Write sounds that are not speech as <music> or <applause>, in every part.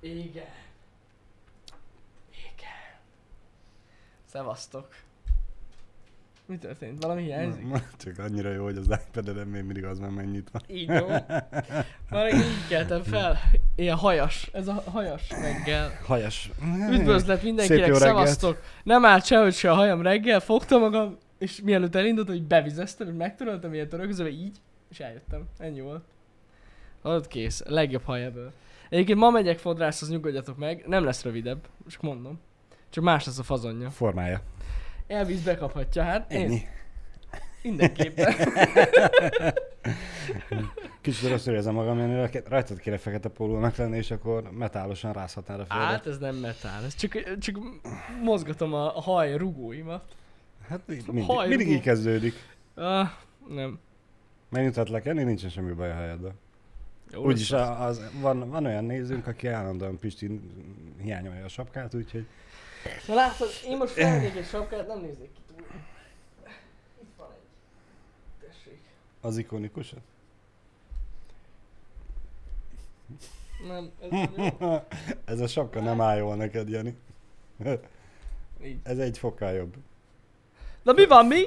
Igen. Igen. Szevasztok. Mi történt? Valami hiányzik? Ma- Csak annyira jó, hogy az ipad még mindig az már mennyit van. Így jó. Már reggel így keltem fel. Ilyen hajas. Ez a hajas reggel. Hajas. Üdvözlet mindenkinek, szevasztok! Nem állt sehogy se a hajam reggel, fogtam magam, és mielőtt elindultam, hogy bevizeztem, hogy megtöröltem ilyen töröközve, így, és eljöttem. Ennyi volt. Hallod, kész. A legjobb haj ebből. Egyébként ma megyek fodrászhoz, nyugodjatok meg. Nem lesz rövidebb, csak mondom. Csak más lesz a fazonja. Formája. Elvíz bekaphatja, hát én Ennyi. mindenképpen. <laughs> Kicsit rosszul érzem magam, ennél rajtad kéne fekete pólónak lenni, és akkor metálosan rázhatnál a földet. Hát ez nem metál, ez csak, csak mozgatom a, a haj rugóimat. hát mindig, hajrugó. mindig így kezdődik. Ah, nem. Megnyugtatlak enni, nincsen semmi baj a helyeddel. Úgyis az, van, van olyan nézőnk, aki állandóan Pisti hiányolja a sapkát, úgyhogy Na látod, én most felvennék egy sapkát, nem néznék ki túl. Itt van egy. Tessék. az ikonikus. Nem, ez nem. <laughs> Ez a sapka nem áll jól neked, Jani. Így. Ez egy fokkal jobb. Na mi van, mi?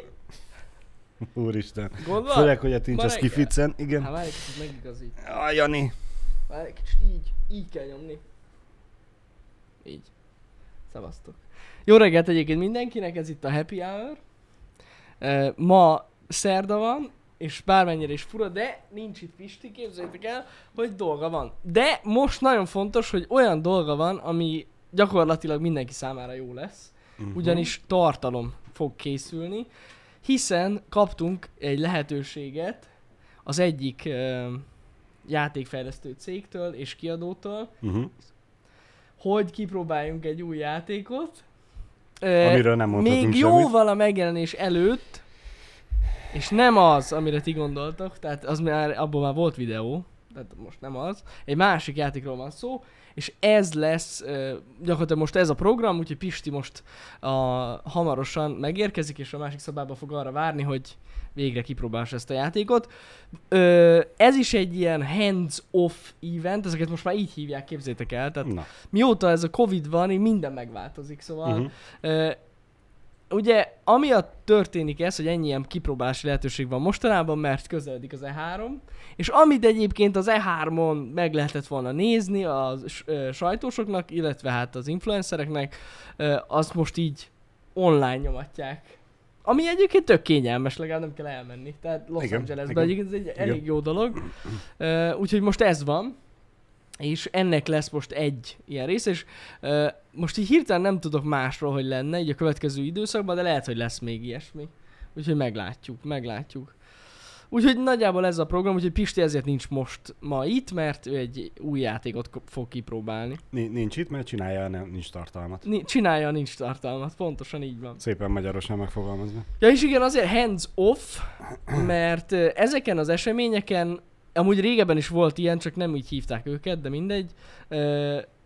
<laughs> Úristen. Gondol? Főleg, hogy a tincs az kificen. Igen. Hát várj egy kicsit megigazít. Ah, Jani. Várj egy kicsit így. Így kell nyomni. Így. Szevasztok. Jó reggelt egyébként mindenkinek, ez itt a Happy Hour. Uh, ma szerda van, és bármennyire is fura, de nincs itt Pisti, képzeljétek el, hogy dolga van. De most nagyon fontos, hogy olyan dolga van, ami gyakorlatilag mindenki számára jó lesz, Mhm. ugyanis tartalom fog készülni, hiszen kaptunk egy lehetőséget az egyik uh, játékfejlesztő cégtől és kiadótól, Uh-huh. hogy kipróbáljunk egy új játékot. Ö, Amiről nem mondhatunk Még jóval a megjelenés előtt, és nem az, amire ti gondoltak, tehát az már, abból már volt videó, tehát most nem az, egy másik játékról van szó, és ez lesz, ö, gyakorlatilag most ez a program, úgyhogy Pisti most a, hamarosan megérkezik, és a másik szobába fog arra várni, hogy végre kipróbálsa ezt a játékot. Ö, ez is egy ilyen hands-off event, ezeket most már így hívják, képzétek el, tehát Na. mióta ez a Covid van, így minden megváltozik, szóval Uh-huh. uh, ugye amiatt történik ez, hogy ennyi ilyen kipróbálási lehetőség van mostanában, mert közeledik az E3, és amit egyébként az E3-on meg lehetett volna nézni a sajtósoknak, illetve hát az influencereknek, azt most így online nyomatják. Ami egyébként tök kényelmes, legalább nem kell elmenni. Tehát Los Igen, Angelesben igen. egyébként ez egy Igen. elég jó dolog. Úgyhogy most ez van. És ennek lesz most egy ilyen rész, és ö, most így hirtelen nem tudok másról, hogy lenne így a következő időszakban, de lehet, hogy lesz még ilyesmi. Úgyhogy meglátjuk, meglátjuk. Úgyhogy nagyjából ez a program, úgyhogy Pisti ezért nincs most ma itt, mert ő egy új játékot ko- fog kipróbálni. Ni- Nincs itt, mert csinálja, nem, nincs tartalmat. Ni- csinálja, nincs tartalmat, pontosan így van. Szépen magyarosan megfogalmazva. Ja és igen, azért hands off, mert ezeken az eseményeken, amúgy régebben is volt ilyen, csak nem így hívták őket, de mindegy.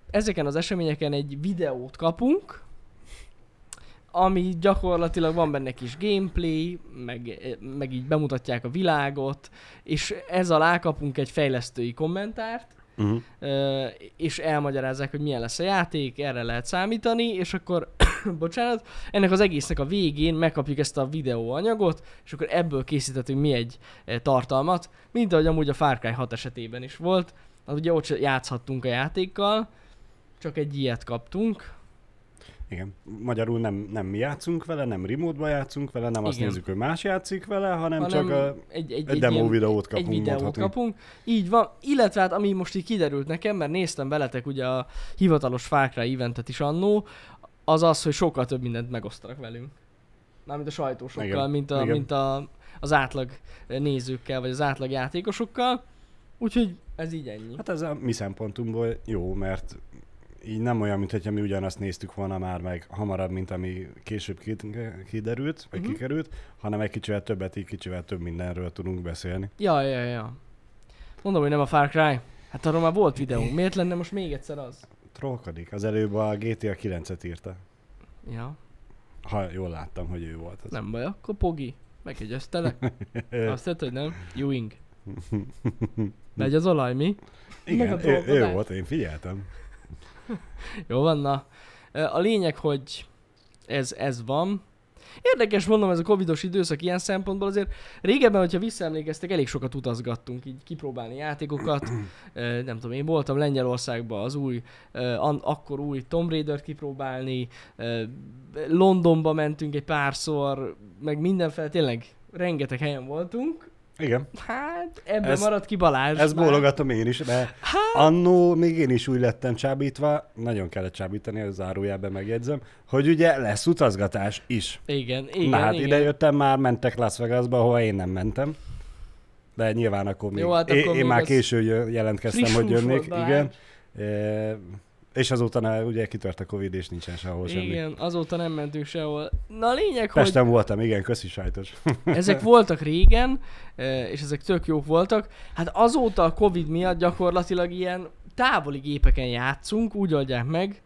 Ezeken az eseményeken egy videót kapunk, ami gyakorlatilag van benne kis gameplay, meg, meg így bemutatják a világot, és ez alá kapunk egy fejlesztői kommentárt, Uh-huh. És elmagyarázzák, hogy milyen lesz a játék, erre lehet számítani, és akkor, <coughs> bocsánat, ennek az egésznek a végén megkapjuk ezt a videóanyagot, és akkor ebből készítettünk mi egy eh, tartalmat, mint ahogy amúgy a Far Cry 6 esetében is volt. Hát ugye ott játszhattunk a játékkal, csak egy ilyet kaptunk. Igen. Magyarul nem, nem mi játszunk vele, nem remote játszunk vele, nem azt Igen. nézzük, hogy más játszik vele, hanem, hanem csak a, egy, egy, egy demo ilyen- videót egy kapunk, videót mondhatni. kapunk. Így van. Illetve hát ami most így kiderült nekem, mert néztem veletek ugye a hivatalos Cry eventet is annó, az az, hogy sokkal több mindent megosztanak velünk. Mármint a sajtósokkal, Igen, mint, a, igen. mint a, az átlag nézőkkel, vagy az átlag játékosokkal. Úgyhogy ez így ennyi. Hát ez a mi szempontunkból jó, mert így nem olyan, mintha mi ugyanazt néztük volna már meg hamarabb, mint ami később kid- kiderült, vagy uh-huh. kikerült, hanem egy kicsivel többet, így kicsivel több mindenről tudunk beszélni. Ja, ja, ja. Mondom, hogy nem a Far Cry. Hát arról már volt videó. Miért lenne most még egyszer az? Trollkodik. Az előbb a GTA 9-et írta. Ja, Ha jól láttam, hogy ő volt az. nem baj, akkor Pogi. Megjegyeztelek. <laughs> Azt hitt, hogy nem? Ewing. <laughs> Megy az olaj, mi? Igen, ő, ő volt, én figyeltem. <laughs> Jó van, na. A lényeg, hogy ez, ez van. Érdekes mondom, ez a covidos időszak ilyen szempontból azért régebben, hogyha visszaemlékeztek, elég sokat utazgattunk így kipróbálni játékokat. <clears throat> Nem tudom, én voltam Lengyelországban az új, akkor új Tomb Raider-t kipróbálni, Londonba mentünk egy párszor, meg mindenféle, tényleg rengeteg helyen voltunk. Igen, Hát ebben Ez- maradt ki Balázs. ezt már. bólogatom én is, de Hát, annó még én is úgy lettem csábítva, nagyon kellett csábítani, az zárójelben megjegyzem, hogy ugye lesz utazgatás is. igen, igen, Na hát igen. ide jöttem már, mentek Las Vegasba, ahova én nem mentem. De nyilván akkor még... Jó, hát én, akkor én még már az késő jelentkeztem, hogy jönnék. Igen. E, és azóta ne, ugye kitört a Covid, és nincsen sehol semmi. Igen, azóta nem mentünk sehol. Na a lényeg, Pesten voltam, igen, köszi sajtos. hogy <laughs> ezek voltak régen, eh, és ezek tök jók voltak. Hát azóta a Covid miatt gyakorlatilag ilyen távoli gépeken játszunk, úgy oldják meg.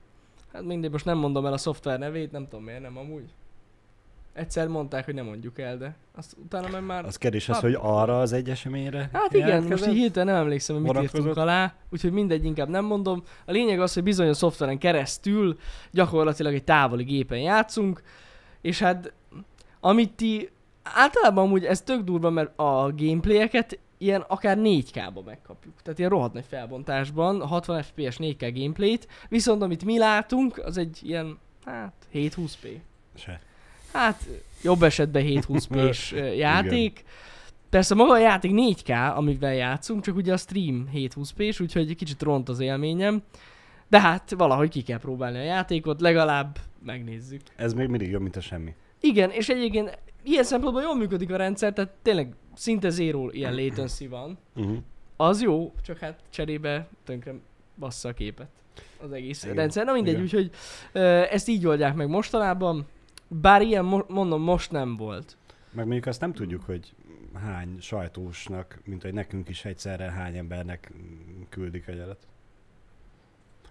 Hát mindegy, most nem mondom el a szoftver nevét, nem tudom miért nem amúgy. Egyszer mondták, hogy nem mondjuk el, de azt utána meg már... Az kérdés az, Hát- hogy arra az egy eseményre Hát igen, most így hirtelen nem emlékszem, hogy mit írtunk alá, úgyhogy mindegy, inkább nem mondom. A lényeg az, hogy bizonyos szoftveren keresztül gyakorlatilag egy távoli gépen játszunk, és hát amit ti általában amúgy ez tök durva, mert a gameplayeket ilyen akár 4K-ba megkapjuk. Tehát ilyen rohadt nagy felbontásban, 60 FPS 4K gameplayt, viszont amit mi látunk, az egy ilyen, hát 720p. Se. Hát jobb esetben 720p-s <laughs> ö, játék. Persze maga a játék 4K, amivel játszunk, csak ugye a stream 720p-s, úgyhogy egy kicsit ront az élményem. De hát valahogy ki kell próbálni a játékot, legalább megnézzük. Ez még mindig jobb, mint a semmi. Igen, és egyébként ilyen szempontból jól működik a rendszer, tehát tényleg szinte zéró ilyen latency van. Uh-huh. Az jó, csak hát cserébe tönkre bassza a képet az egész Igen, rendszer. Na mindegy, igen. úgyhogy ezt így oldják meg mostanában. Bár ilyen, mo- mondom, most nem volt. Meg mondjuk azt nem tudjuk, hogy hány sajtósnak, mint hogy nekünk is egyszerre hány embernek küldik a jelet.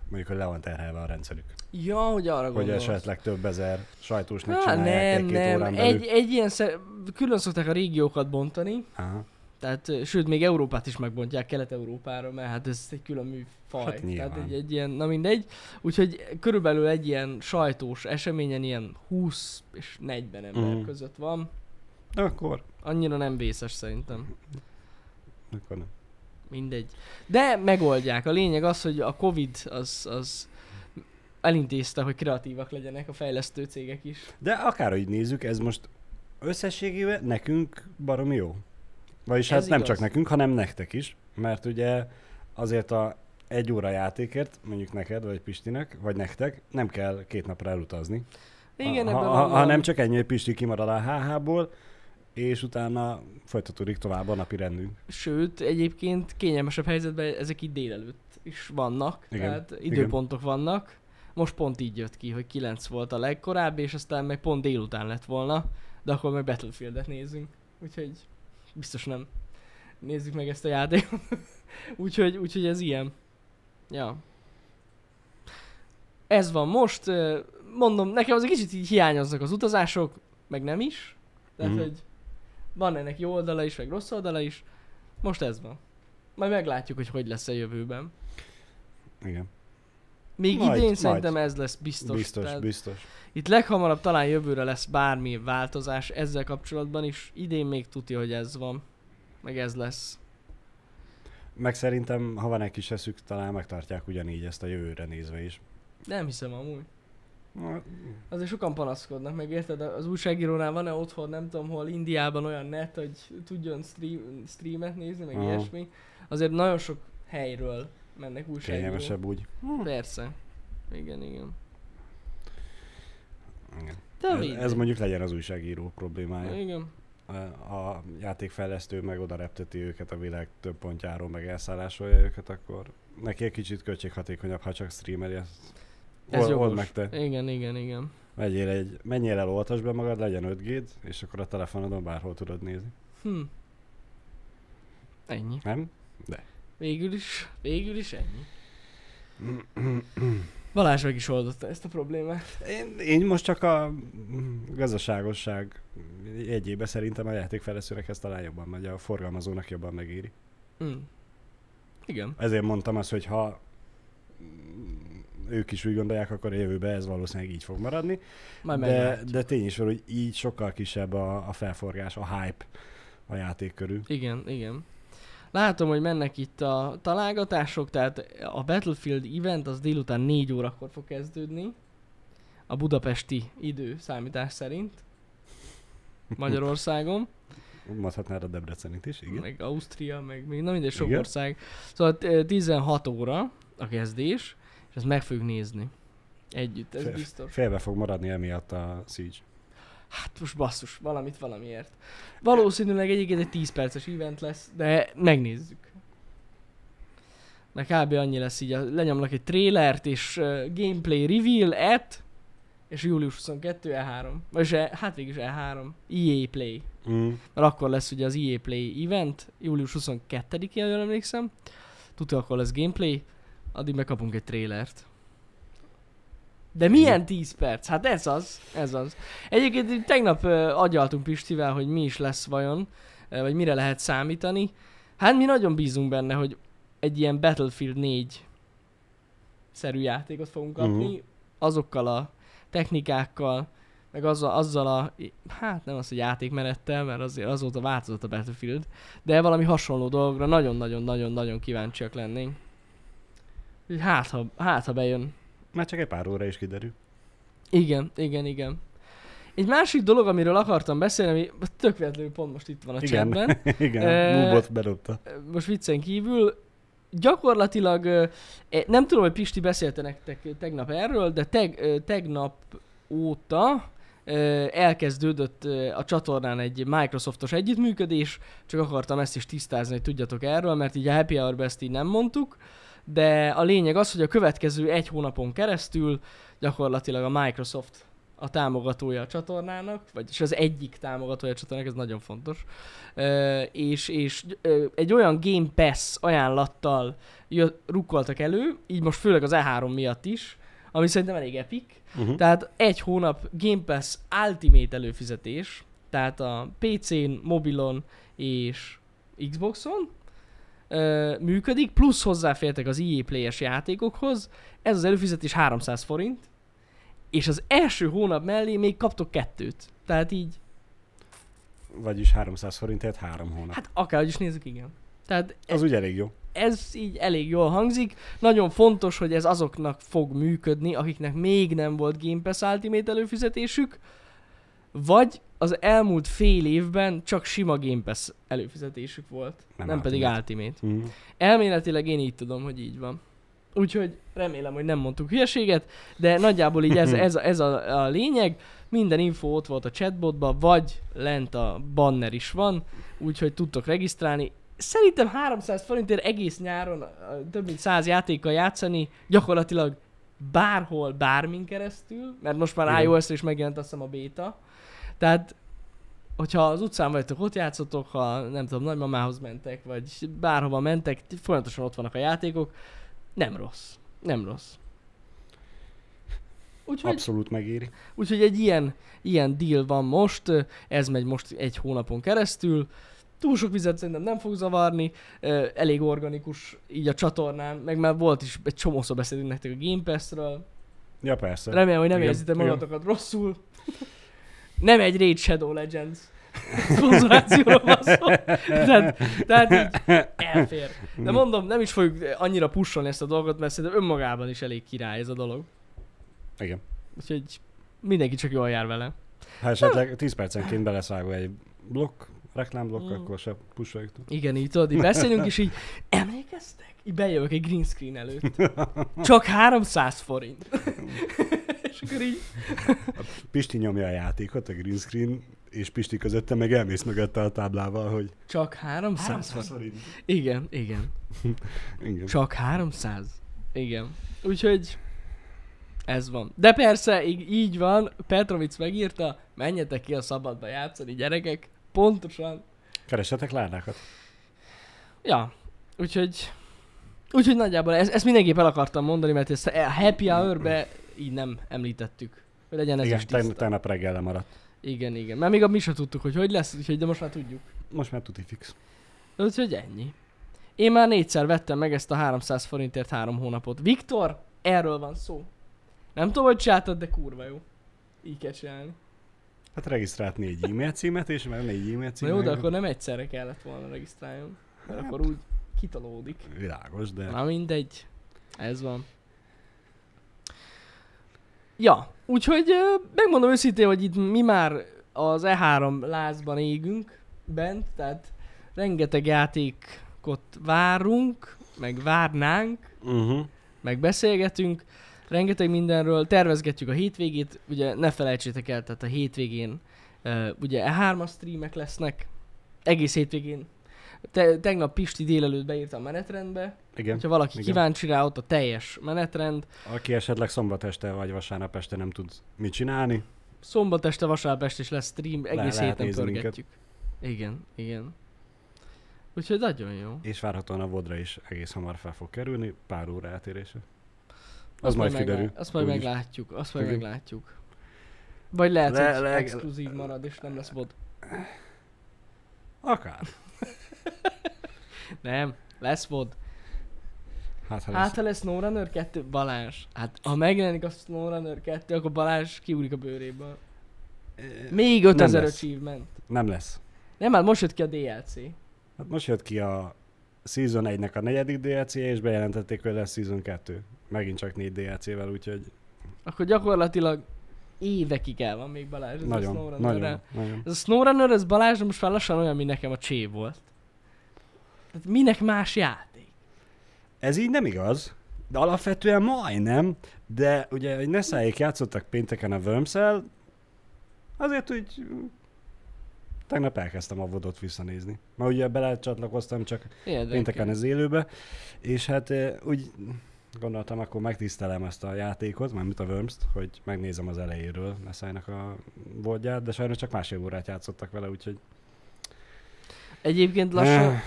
Mondjuk, hogy le van terhelve a rendszerük. Ja, hogy arra Hogy gondolsz. esetleg több ezer sajtósnak Na, csinálják nem, egy-két nem. órán belül. Egy, egy ilyen szer... külön szokták a régiókat bontani, Aha. Tehát sőt, még Európát is megbontják Kelet-Európára, mert hát ez egy külön műfaj. Hát tehát egy, egy ilyen, na mindegy. Úgyhogy körülbelül egy ilyen sajtós eseményen ilyen 20 és 40 ember Mhm. között van. De akkor, Annyira nem vészes szerintem. akkor nem. Mindegy. De megoldják. A lényeg az, hogy a Covid az, az elintézte, hogy kreatívak legyenek a fejlesztő cégek is. De akárhogy nézzük, ez most összességében nekünk baromi jó. Vagyis hát nem igaz. csak nekünk, hanem nektek is. Mert ugye azért a egy óra játékért, mondjuk neked, vagy Pistinek, vagy nektek, nem kell két napra elutazni. Igen, ha, ha, ha nem csak ennyi, hogy Pisti kimarad a HH-ból, és utána folytatódik tovább a napi rendünk. Sőt, egyébként kényelmesebb helyzetben ezek itt délelőtt is vannak. Igen, Tehát igen. időpontok vannak. Most pont így jött ki, hogy 9 volt a legkorábbi, és aztán meg pont délután lett volna. De akkor meg Battlefieldet nézünk. Úgyhogy biztos nem nézzük meg ezt a játékot. <laughs> úgyhogy, úgyhogy ez ilyen. Ja. Ez van most. Mondom, nekem az egy kicsit így hiányoznak az utazások, meg nem is. Tehát, Mhm. hogy van ennek jó oldala is, meg rossz oldala is. Most ez van. Majd meglátjuk, hogy hogy lesz a jövőben. Igen. Még Majd, idén majd. szerintem ez lesz biztos. Biztos, Tehát biztos. Itt leghamarabb talán jövőre lesz bármi változás ezzel kapcsolatban is. Idén még tudja, hogy ez van. Meg ez lesz. Meg szerintem, ha van egy kis eszük, talán megtartják ugyanígy ezt a jövőre nézve is. Nem hiszem amúgy. Na, Azért sokan panaszkodnak, meg érted? Az újságírónál van-e otthon, nem tudom hol, Indiában olyan net, hogy tudjon stream, streamet nézni, meg Aha. ilyesmi. Azért nagyon sok helyről mennek újságírók. Kényelmesebb úgy. Persze. Igen, igen. Igen. De Ez, mindegy. ez mondjuk legyen az újságíró problémája. Igen. A játékfejlesztő meg oda repteti őket a világ több pontjáról, meg elszállásolja őket, akkor neki egy kicsit költséghatékonyabb, ha csak streameli ezt. Ez Old, old jogos. meg te. Igen, igen, igen. Menjél, egy, menjél el, oltasd be magad, legyen 5 g és akkor a telefonodon bárhol tudod nézni. Hm. Ennyi. Nem? Végül is, végül is ennyi. <clears throat> Balázs meg is oldotta ezt a problémát. Én, én most csak a mm, gazdaságosság egyébe szerintem a játékfejlesztőnek ez talán jobban megy, a forgalmazónak jobban megéri. Hm. Igen. Ezért mondtam azt, hogy ha mm, ők is úgy gondolják, akkor a jövőben ez valószínűleg így fog maradni. Majd De, de tény is van, hogy így sokkal kisebb a, a felforgás, a hype a játék körül. Igen, igen. Látom, hogy mennek itt a találgatások, tehát a Battlefield event az délután 4 órakor fog kezdődni. A budapesti idő számítás szerint. Magyarországon, Mondhatnád a Debrecenit is, igen. meg Ausztria, meg még na mindegy sok Igen. ország. Szóval t- 16 óra a kezdés, és ezt meg fogjuk nézni. Együtt, ez Fe- biztos. Félbe fog maradni emiatt a Siege. Hát most basszus, valamit valamiért. Valószínűleg egyébként egy 10 perces event lesz, de megnézzük. Meg kb. annyi lesz így, lenyomlak egy trailert és uh, gameplay reveal et és július 22 E3. Vagyis e, hát végig is E3. EA Play. Mm. Mert akkor lesz ugye az EA Play event, július 22-én, ha jól emlékszem. Tudja, akkor lesz gameplay, addig megkapunk egy trailert. De milyen 10 perc? Hát ez az, ez az. Egyébként tegnap uh, agyaltunk Pistivel, hogy mi is lesz vajon, uh, vagy mire lehet számítani. Hát mi nagyon bízunk benne, hogy egy ilyen Battlefield 4 szerű játékot fogunk kapni, Mhm. azokkal a technikákkal, meg azzal, azzal a, hát nem az, hogy játékmenettel, mert azért azóta változott a Battlefield, de valami hasonló dologra nagyon-nagyon-nagyon-nagyon kíváncsiak lennénk. Hát ha, hát, ha bejön. Már csak egy pár óra is kiderül. Igen, igen, igen. Egy másik dolog, amiről akartam beszélni, ami tök véletlenül pont most itt van a Igen. chatben, <laughs> igen, Moobot bedobta. most viccen kívül, gyakorlatilag eh, nem tudom, hogy Pisti beszélte nektek tegnap erről, de teg, tegnap óta elkezdődött a csatornán egy Microsoftos együttműködés, csak akartam ezt is tisztázni, hogy tudjatok erről, mert így a Happy hour ezt így nem mondtuk, de a lényeg az, hogy a következő egy hónapon keresztül gyakorlatilag a Microsoft a támogatója a csatornának, vagyis az egyik támogatója a csatornának, ez nagyon fontos. Ö, és és ö, egy olyan Game Pass ajánlattal jött, rukkoltak elő, így most főleg az E3 miatt is, ami szerintem elég epic. Uh-huh. Tehát egy hónap Game Pass Ultimate előfizetés, tehát a PC-n, mobilon és Xboxon ö, működik, plusz hozzáfértek az EA Play-es játékokhoz. Ez az előfizetés 300 forint, és az első hónap mellé még kaptok kettőt. Tehát így, Vagyis 300 forintért három hónap. Hát, akárhogy is nézzük, igen. Tehát az úgy elég jó. ez így elég jól hangzik. Nagyon fontos, hogy ez azoknak fog működni, akiknek még nem volt Game Pass Ultimate előfizetésük, vagy az elmúlt fél évben csak sima Game Pass előfizetésük volt, nem, Nem nem pedig Ultimate. Ultimate. Mm. Elméletileg én így tudom, hogy így van. Úgyhogy remélem, hogy nem mondtuk hülyeséget, de nagyjából így ez, <laughs> ez, a, ez a, a lényeg. Minden info ott volt a chatbotban, vagy lent a banner is van, úgyhogy tudtok regisztrálni. Szerintem 300 forintért egész nyáron több mint 100 játékkal játszani, gyakorlatilag bárhol, bármin keresztül, mert most már iOS-re is megjelent azt hiszem a beta. Tehát, hogyha az utcán vagytok, ott játszotok, ha nem tudom, nagymamához mentek, vagy bárhova mentek, folyamatosan ott vannak a játékok, nem rossz. Nem rossz. Úgyhogy, Abszolút megéri. úgyhogy egy ilyen, ilyen deal van most, ez megy most egy hónapon keresztül. Túl sok vizet szerintem nem fog zavarni, elég organikus így a csatornán, meg már volt is egy csomószor beszélünk nektek a Game Pass-ről. Ja, persze. Remélem, hogy nem érzitek magatokat rosszul. Nem egy Raid Shadow Legends szponzorációról van szó. Tehát, tehát így elfér. De mondom, nem is fogjuk annyira pusolni ezt a dolgot, mert szerintem önmagában is elég király ez a dolog. Igen. Úgyhogy mindenki csak jól jár vele. Ha esetleg 10 percenként beleszágol egy blokk, reklámblokk, Mm. akkor se pusoljuk. Igen, így tudod, így beszélünk, és így emlékeztek? Így bejövök egy green screen előtt. Csak 300 forint. És akkor így, Pisti nyomja a játékot, a green screen, és Pisti közötte meg elmész mögötte a táblával, hogy csak 300 300 forint. Igen, igen. <laughs> Igen. Csak 300? Igen. Úgyhogy ez van. De persze, így, így van, Petrovic megírta, menjetek ki a szabadba játszani, gyerekek. Pontosan. Keresetek lárnákat. Ja, úgyhogy... Úgyhogy nagyjából ezt, ezt mindenképp el akartam mondani, mert ezt a happy hour így nem említettük. Hogy legyen ez Igen, is tiszta. tegnap reggel lemaradt. Igen, igen. Mert még a mi sem tudtuk, hogy hogy lesz, úgyhogy de most már tudjuk. Most már tuti fix. Úgyhogy ennyi. Én már négyszer vettem meg ezt a 300 forintért három hónapot. Viktor, Erről van szó. Nem tudom, hogy csináltad, de kurva jó. Így kell csinálni. Hát regisztrált négy e-mail címet, és már négy e-mail Na címet. jó, de akkor nem egyszerre kellett volna regisztráljon. Mert akkor úgy kitalódik. Világos, de... Na mindegy. Ez van. Ja, úgyhogy megmondom őszintén, hogy itt mi már az E3 lázban égünk bent, tehát rengeteg játékot várunk, meg várnánk, Uh-huh. meg beszélgetünk, rengeteg mindenről, tervezgetjük a hétvégét, ugye ne felejtsétek el, tehát a hétvégén uh, ugye E3-as streamek lesznek, egész hétvégén. Te, tegnap Pisti délelőtt beírtam a menetrendbe, Igen. ha valaki igen. kíváncsi rá, ott a teljes menetrend. Aki esetleg szombat este vagy vasárnap este nem tud mit csinálni, Szombat este, vasárnap este is lesz stream, egész lehet héten nézni minket. pörgetjük. Igen, igen. Úgyhogy nagyon jó. és várhatóan a vodra is egész hamar fel fog kerülni, pár óra eltérése. Az Azt majd meglá- kiderül. Azt majd meglátjuk, azt majd Igen. meglátjuk. Vagy lehet, Le- hogy le- exkluzív marad, és nem lesz bod. Akár. <laughs> Nem, lesz VOD. Hát, ha Hát, lesz. ha lesz SnowRunner 2, Balázs. Hát, ha megjelenik a SnowRunner 2, akkor Balázs kiúrik a bőréből. Még 5000 lesz. achievement. Nem lesz. Nem, hát most jött ki a DLC. Hát most jött ki a Season 1-nek a negyedik dlc és bejelentették, hogy lesz Season 2. Megint csak négy DLC-vel, úgyhogy Akkor gyakorlatilag évekig el van még Balázs ez a nagyon, SnowRunner-rel. nagyon, nagyon. Ez a SnowRunner, ez Balázs most már lassan olyan, mint nekem a csé volt. Tehát minek más játék? Ez így nem igaz, de alapvetően majdnem, de ugye, hogy ne szállják játszottak pénteken a worms azért úgy tegnap elkezdtem a vodot visszanézni. Mert ugye belecsatlakoztam csak Érdekel. pénteken az élőbe, és hát úgy gondoltam, akkor megtisztelem ezt a játékot, mármint a worms hogy megnézem az elejéről Nessájnak a vodját, de sajnos csak másfél órát játszottak vele, úgyhogy... Egyébként lassan, Eh,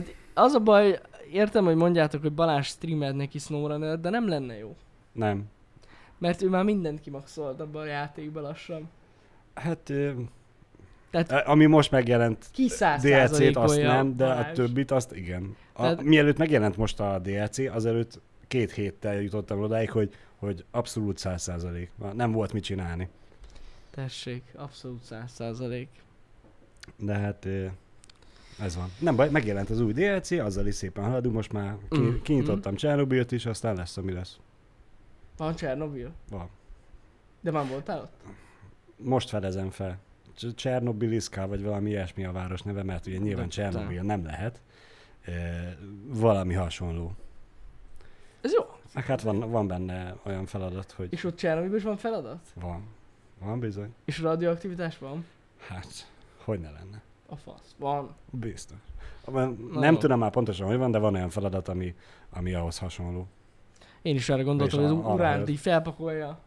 tehát az a baj, értem, hogy mondjátok, hogy Balázs streamed neki SnowRunner, de nem lenne jó. nem. Mert ő már mindent kimaxolt abban a játékban lassan. Hát, eh, Tehát eh, ami most megjelent DLC-t azt nem, de a Balázs. többit azt igen. A, Tehát- Mielőtt megjelent most a DLC, azelőtt két héttel jutottam odáig, hogy, hogy abszolút száz százalék. Nem volt mit csinálni. Tessék, abszolút száz százalék. De hát ez van. Nem baj, megjelent az új DLC, azzal is szépen haladunk, most már ki, Mm, kinyitottam Csernobylt is, aztán lesz, ami lesz. Van Csernobyl? Van. De már voltál ott? Most fedezem fel. Csernobyliszka, vagy valami ilyesmi a város neve, mert ugye nyilván Csernobyl nem lehet. E, valami hasonló. Ez jó. Meg Hát van, van benne olyan feladat, hogy És ott Csernobylban is van feladat? van. Van bizony. És radioaktivitás van? Hát, hogy ne lenne. A fasz. Van. Biztos. Na Nem jó. tudom már pontosan, hogy van, de van olyan feladat, ami, ami ahhoz hasonló. Én is arra gondoltam, hogy az uránt így felpakolja.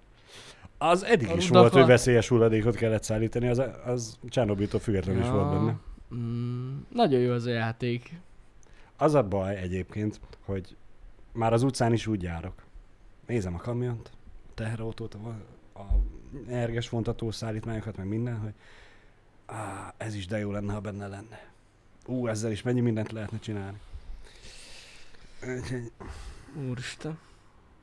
Az eddig is volt, hogy veszélyes hulladékot kellett szállítani, az, az Csernobiltól függetlenül is volt benne. Mm, nagyon jó az a játék. Az a baj egyébként, hogy már az utcán is úgy járok. Nézem a kamiont, a teherautót, a, a erges vontató szállítmányokat, meg minden, hogy á, ez is de jó lenne, ha benne lenne. Ú, ezzel is mennyi mindent lehetne csinálni. Úristen.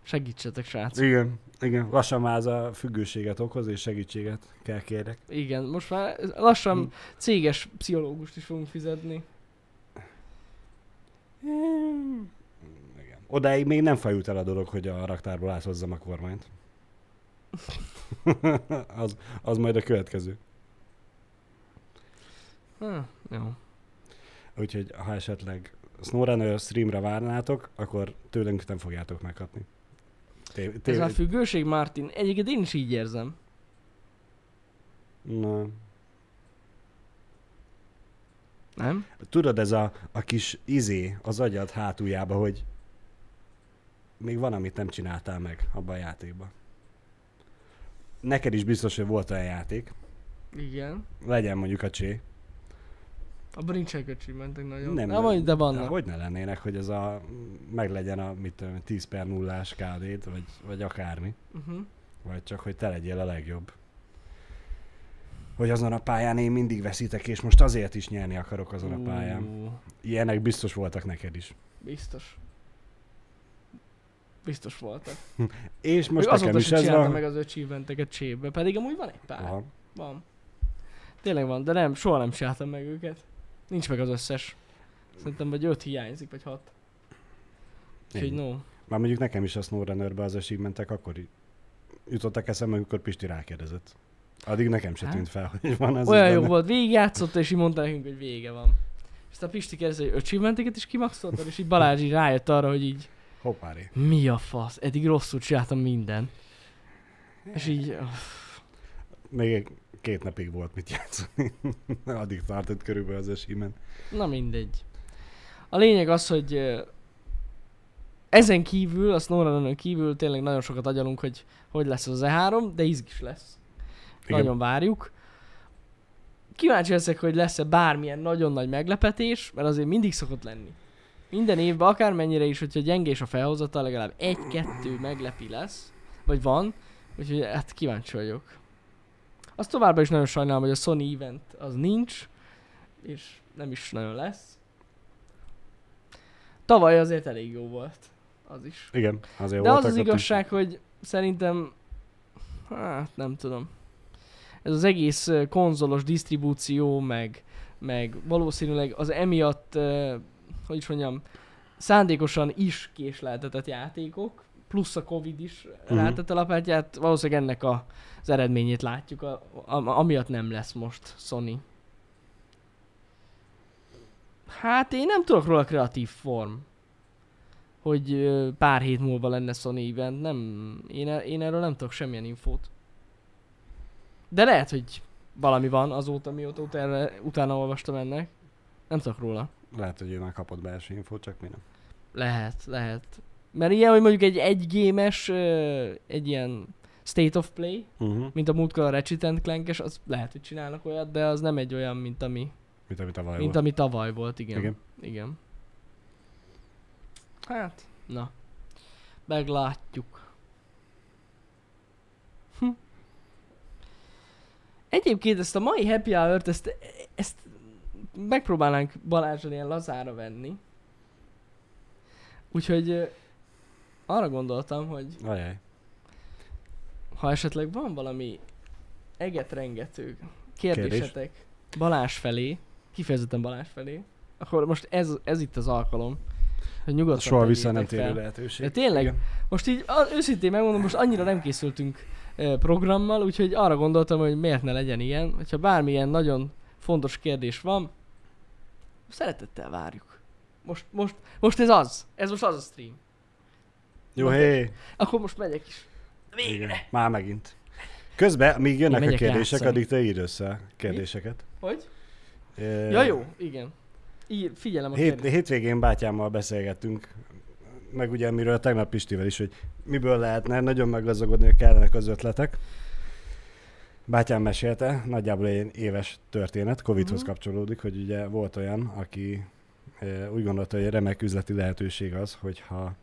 Segítsetek, srácok. Igen, igen, lassan már ez a függőséget okoz, és segítséget kell kérek. Igen, most már lassan Hm. céges pszichológust is fogunk fizetni. Igen. Odáig még nem fajult el a dolog, hogy a raktárból áthozzam a kormányt. <laughs> <laughs> az, az majd a következő. Ha, jó. Úgyhogy ha esetleg SnowRunner streamre várnátok, akkor tőlünk nem fogjátok megkapni. Té- Ez már függőség, Martin. Egyébként én is így érzem. Na. Nem? Tudod, ez a, a kis izé az agyad hátuljába, hogy még van, amit nem csináltál meg abban a játékban. Neked is biztos, hogy volt olyan játék, Igen. legyen mondjuk a csé. Abban nincsenek mentek nagyon. Nem, Nem, vagy, de De vannak. hogy ne lennének, hogy ez a, meglegyen a mit tudom, 10 per 0 kd vagy, vagy akármi. Uh-huh. Vagy csak, hogy te legyél a legjobb. Hogy azon a pályán én mindig veszítek, és most azért is nyerni akarok azon a pályán. Ú, Ilyenek biztos voltak neked is. Biztos. Biztos voltak. <laughs> És most Most nekem is ez van. meg az achievementeket csébe, pedig amúgy van egy pár. Aha. Van. Tényleg van, de nem, soha nem csináltam meg őket. Nincs meg az összes. Szerintem vagy öt hiányzik, vagy hat. Úgyhogy no. Már mondjuk nekem is a SnowRunner-be az achievementek akkor jutottak eszembe, amikor Pisti rákérdezett. Addig nekem se Hát. tűnt fel, hogy van az Olyan jó benne. volt, végigjátszotta, és így mondta nekünk, hogy vége van. És aztán Pisti kérdezte, hogy achievementeket is kimaxoltad, és így Balázs így rájött arra, hogy így Hoppári. mi a fasz, eddig rosszul csináltam minden. És így, öh, Még két napig volt mit játszani. <laughs> Addig tartott körülbelül az achievement. na mindegy. A lényeg az, hogy ezen kívül, a snowrunner kívül tényleg nagyon sokat agyalunk, hogy hogy lesz az E3, de izgis lesz. Igen. Nagyon várjuk. Kíváncsi leszek, hogy lesz-e bármilyen nagyon nagy meglepetés, mert azért mindig szokott lenni. Minden évben, akármennyire is, hogyha gyengés a felhozata, legalább egy-kettő meglepi lesz, vagy van, úgyhogy hát kíváncsi vagyok. Azt továbbra is nagyon sajnálom, hogy a Sony event az nincs, és nem is nagyon lesz. Tavaly azért elég jó volt, az is. Igen, azért De az voltak az ott is. igazság, hogy szerintem, hát nem tudom, ez az egész konzolos disztribúció, meg, meg valószínűleg az emiatt, hogy is mondjam, szándékosan is késleltetett játékok, plusz a Covid is uh-huh. rátette lapátját, valószínűleg ennek a, az eredményét látjuk, a, a, amiatt nem lesz most Sony. Hát én nem tudok róla kreatív form hogy pár hét múlva lenne Sony event, nem, én, e- én erről nem tudok semmilyen infót. De lehet, hogy valami van azóta, mióta utána, utána olvastam ennek. Nem tudok róla. Lehet, hogy ő már kapott belső infót, csak mi nem. Lehet, lehet. Mert ilyen, hogy mondjuk egy egygémes, egy ilyen state of play, Uh-huh. mint a múltkor a Ratchet Clankes, az lehet, hogy csinálnak olyat, de az nem egy olyan, mint ami, Mint amit tavaly mint volt. ami tavaly volt, igen. Igen. Igen. Hát, na. Meglátjuk. Hm. Egyébként ezt a mai happy hour-t, ezt, ezt megpróbálnánk Balázsra ilyen lazára venni. Úgyhogy arra gondoltam, hogy Ajaj. ha esetleg van valami eget-rengető kérdésetek Balázs felé, kifejezetten Balázs felé, akkor most ez, ez itt az alkalom, hogy nyugodtan Soha vissza nem térő lehetőség. De tényleg? Igen. Most így őszintén megmondom, most annyira nem készültünk programmal, úgyhogy arra gondoltam, hogy miért ne legyen ilyen. Hogyha bármilyen nagyon fontos kérdés van, szeretettel várjuk. Most, most, most ez az. Ez most az a stream. Jó, hé! Akkor most megyek is. Igen. Már megint. Közben, míg jönnek Én a kérdések, játszani. addig te írd össze a kérdéseket. Hogy? Ö, Ja jó, igen. Ír, figyelem a Hét, hétvégén bátyámmal beszélgettünk, meg ugye miről tegnap Pistivel is, hogy miből lehetne nagyon meggazdagodni, hogy kellenek az ötletek. Bátyám mesélte, nagyjából egy éves történet, Covidhoz Mhm. kapcsolódik, hogy ugye volt olyan, aki úgy gondolta, hogy remek üzleti lehetőség az, hogyha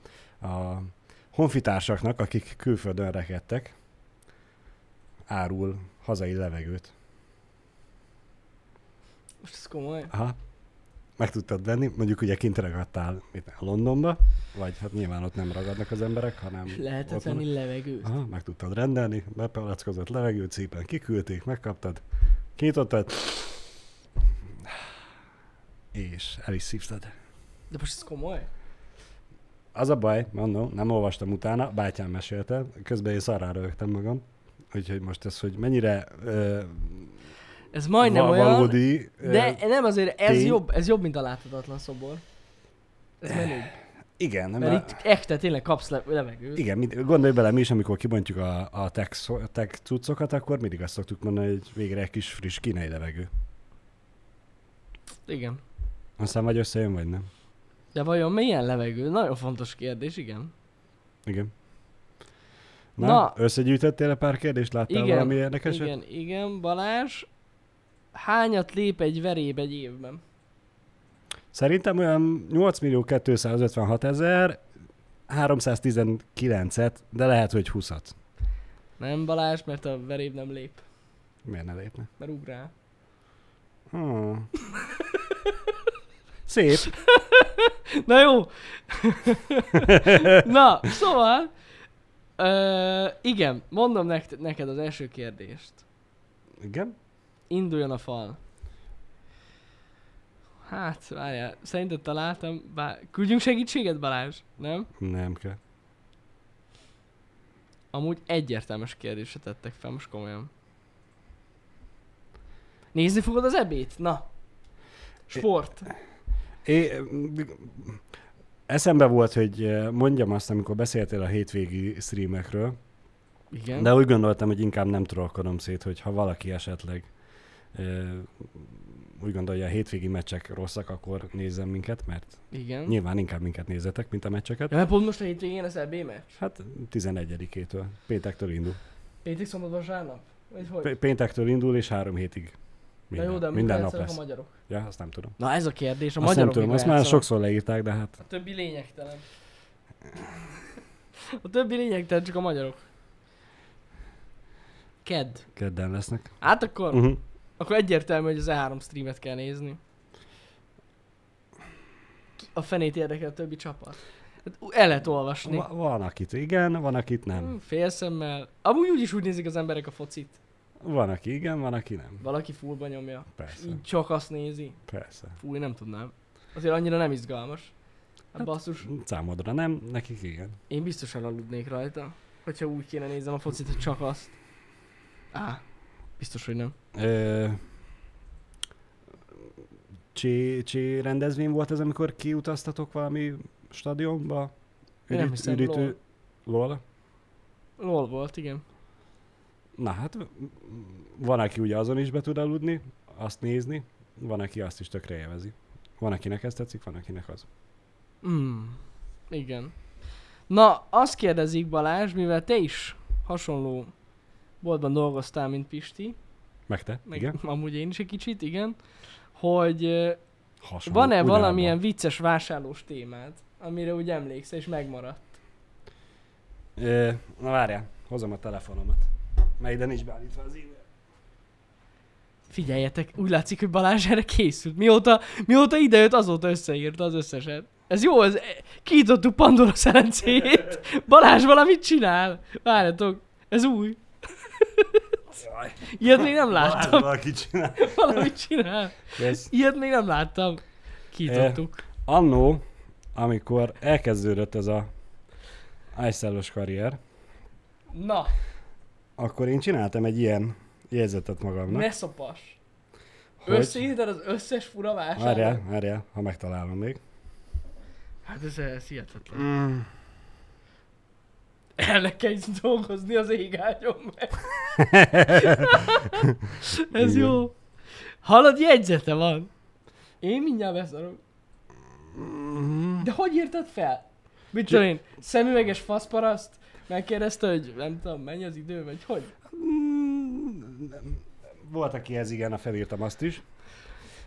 a honfitársaknak, akik külföldön rekedtek, árul hazai levegőt. Most ez komoly. Aha. Meg tudtad venni, mondjuk ugye kint ragadtál mit, Londonba, vagy hát nyilván ott nem ragadnak az emberek, hanem És lehetett venni levegőt. Aha, meg tudtad rendelni, bepalackozott levegőt, szépen kiküldték, megkaptad, kinyitottad, és el is szívtad. De most ez komoly? Az a baj, mondom, nem olvastam utána, bátyám mesélte, közben én szarrá rögtem magam, úgyhogy most ez, hogy mennyire ö, Ez majdnem va- olyan, valódi, ö, de nem azért, ez tény. jobb, ez jobb, mint a láthatatlan szobor. Ez menőbb. igen, nem, Mert itt ekte tényleg kapsz le- levegőt. Igen, mind, gondolj bele, mi is, amikor kibontjuk a, a tech, a tech cuccokat, akkor mindig azt szoktuk mondani, hogy végre egy kis friss kínai levegő. Igen. Aztán vagy összejön, vagy nem. De vajon milyen levegő? Nagyon fontos kérdés, igen. Igen. Na, Na. Összegyűjtöttél pár kérdést? Láttál Igen, valami érdekeset? Igen, igen, Balázs. Hányat lép egy veréb egy évben? Szerintem olyan 8 millió 256 ezer, 319-et, de lehet, hogy 20-at. Nem Balázs, mert a veréb nem lép, Miért ne lépne? mert ugrál. Hmm. <laughs> Szép. <laughs> Na jó. <laughs> Na, szóval, ö, igen, mondom neked, neked az első kérdést. Igen? Induljon a fal. Hát, várjál, szerinted találtam, bár... Küldjünk segítséget, Balázs? Nem? Nem kell. Amúgy egyértelműs kérdésre tettek fel, most komolyan. Nézni fogod az ebét? Na. Sport. É, eszembe volt, hogy eh, mondjam azt, amikor beszéltél a hétvégi streamekről, Igen. de úgy gondoltam, hogy inkább nem trollkodom szét, hogy ha valaki esetleg ö, úgy gondolja, a hétvégi meccsek rosszak, akkor nézzem minket, mert Igen. nyilván inkább minket nézzetek, mint a meccseket. Ja, mert pont most a hétvégén az EB meccs? Hát 11-től, péntektől indul. Péntek, szombat, vasárnap? Vagy hogy? P- péntektől indul, és három hétig. Na Minden, jó, de minden nap a lesz. magyarok. Ja, azt nem tudom. Na ez a kérdés, a azt nem magyarok tudom, mikor azt már sokszor leírták, de hát A többi lényegtelen. A többi lényegtelen, csak a magyarok. Kedd. kedden lesznek. Hát akkor, Uh-huh. akkor egyértelmű, hogy az E3 streamet kell nézni. A fenét érdekel a többi csapat. Hát El lehet olvasni. Va- van akit igen, van akit nem. Hmm, Félszemmel. Amúgy úgyis úgy nézik az emberek a focit. Van aki igen, van aki nem. Valaki fullba nyomja. Persze, Így csak azt nézi. persze. Fúj, nem tudnám. Azért annyira nem izgalmas. Hát Hát- basszus, Számodra nem, nekik igen. én biztosan aludnék rajta. Hogyha úgy kéne nézem a focit, hogy csak azt. Á, biztos, hogy nem. Ö, Csé, csé rendezvény volt ez, amikor kiutaztatok valami stadionba? Én nem hiszem, üdítő... LOL. LOL volt, igen. Na hát, van, aki ugye azon is be tud aludni, azt nézni, van, aki azt is tökre élvezi. Van, akinek ez tetszik, van, akinek az. Mm, igen. Na, azt kérdezik Balázs, mivel te is hasonló boltban dolgoztál, mint Pisti, Meg te? meg Igen? <laughs> amúgy én is egy kicsit, igen, hogy Hasonló. van-e ugyanabban. valamilyen vicces vásárlós témád, amire úgy emlékszel és megmaradt? Ö, na várjál, hozom a telefonomat. Mert ide nincs beállítva az e-mail. Figyeljetek, úgy látszik, hogy Balázs erre készült. Mióta, mióta idejött, azóta összeírta az összeset. Ez jó, ez, kiítottuk Pandora szerencéjét. Balázs valamit csinál. Várjatok, ez új. Jaj, Ilyet még nem Balázs láttam. valaki csinál. Valamit csinál. Ez Ilyet még nem láttam. Kiítottuk. annó, amikor elkezdődött ez a icellos karrier, Na, akkor én csináltam egy ilyen jegyzetet magamnak. ne szopas. hogy... Összeírtad az összes fura vásárlót? Várjál, várjál, ha megtalálom még. Hát ez, ez hihetetlen. Mm. El kell dolgozni az égágyon meg. <laughs> Ez Igen. jó. Hallod, jegyzete van. Én mindjárt beszarok. Mm. De hogy írtad fel? Mit tudom én, szemüveges faszparaszt? Megkérdezte, hogy nem tudom, mennyi az idő, vagy hogy? Mm, Volt, akihez igen, a felírtam azt is.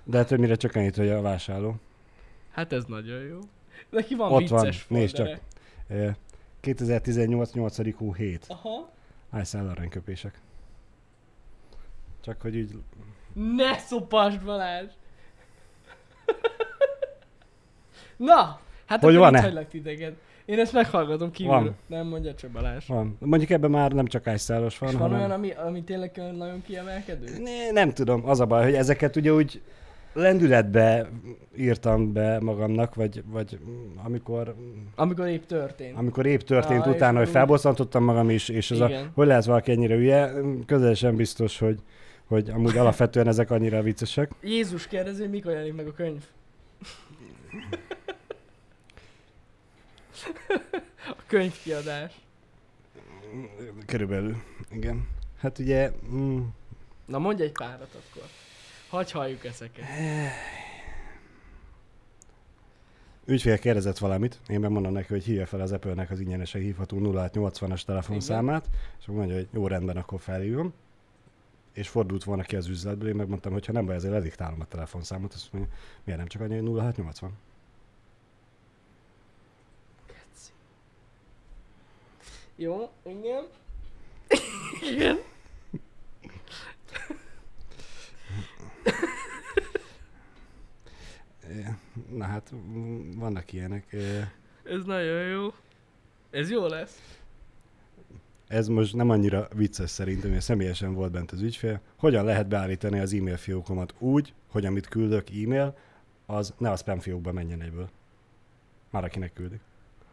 De többnyire csökkentít, hogy a vásárló. Hát ez nagyon jó. Neki van Ott van, vicces nézd csak. foldere. Ö, 2018 8. hó 7. Aha. Ájszáll aranyköpések. Csak hogy így... Ne szopasd Balázs! <laughs> Na, hát Hogy van-e? hagylak titeket. Én ezt meghallgatom kívül. Van. Nem mondja csak Balázs. Van. Mondjuk ebben már nem csak ájszállos van, És van hanem... olyan, ami, ami tényleg nagyon kiemelkedő? Ne, nem tudom, az a baj, hogy ezeket ugye úgy lendületbe írtam be magamnak, vagy, vagy amikor, Amikor épp történt. amikor épp történt Ah, utána, hogy felbosszantottam magam is, és ez a, hogy lehet valaki ennyire hülye, közel sem biztos, hogy, hogy amúgy alapvetően ezek annyira viccesek. Jézus kérdezi, mikor jelenik meg a könyv? <laughs> a könyvkiadás. Körülbelül, igen. Hát ugye, mm, Na mondj egy párat akkor. Hagy halljuk ezeket. <sighs> ügyfél kérdezett valamit, én bemondom neki, hogy hívja fel az Apple-nek az ingyenesen hívható 0680-as telefonszámát, és akkor mondja, hogy jó rendben, akkor felhívom. És fordult volna ki az üzletből, én megmondtam, hogy ha nem baj, ezért lediktálom a telefonszámot, azt mondja, miért nem csak annyi, hogy 0680? Jó, igen. igen. Na hát vannak ilyenek. Ez nagyon jó. Ez jó lesz. Ez most nem annyira vicces szerintem, mert személyesen volt bent az ügyfél. Hogyan lehet beállítani az e-mail fiókomat úgy, hogy amit küldök e-mail, az ne a spam fiókba menjen egyből. Már akinek küldik.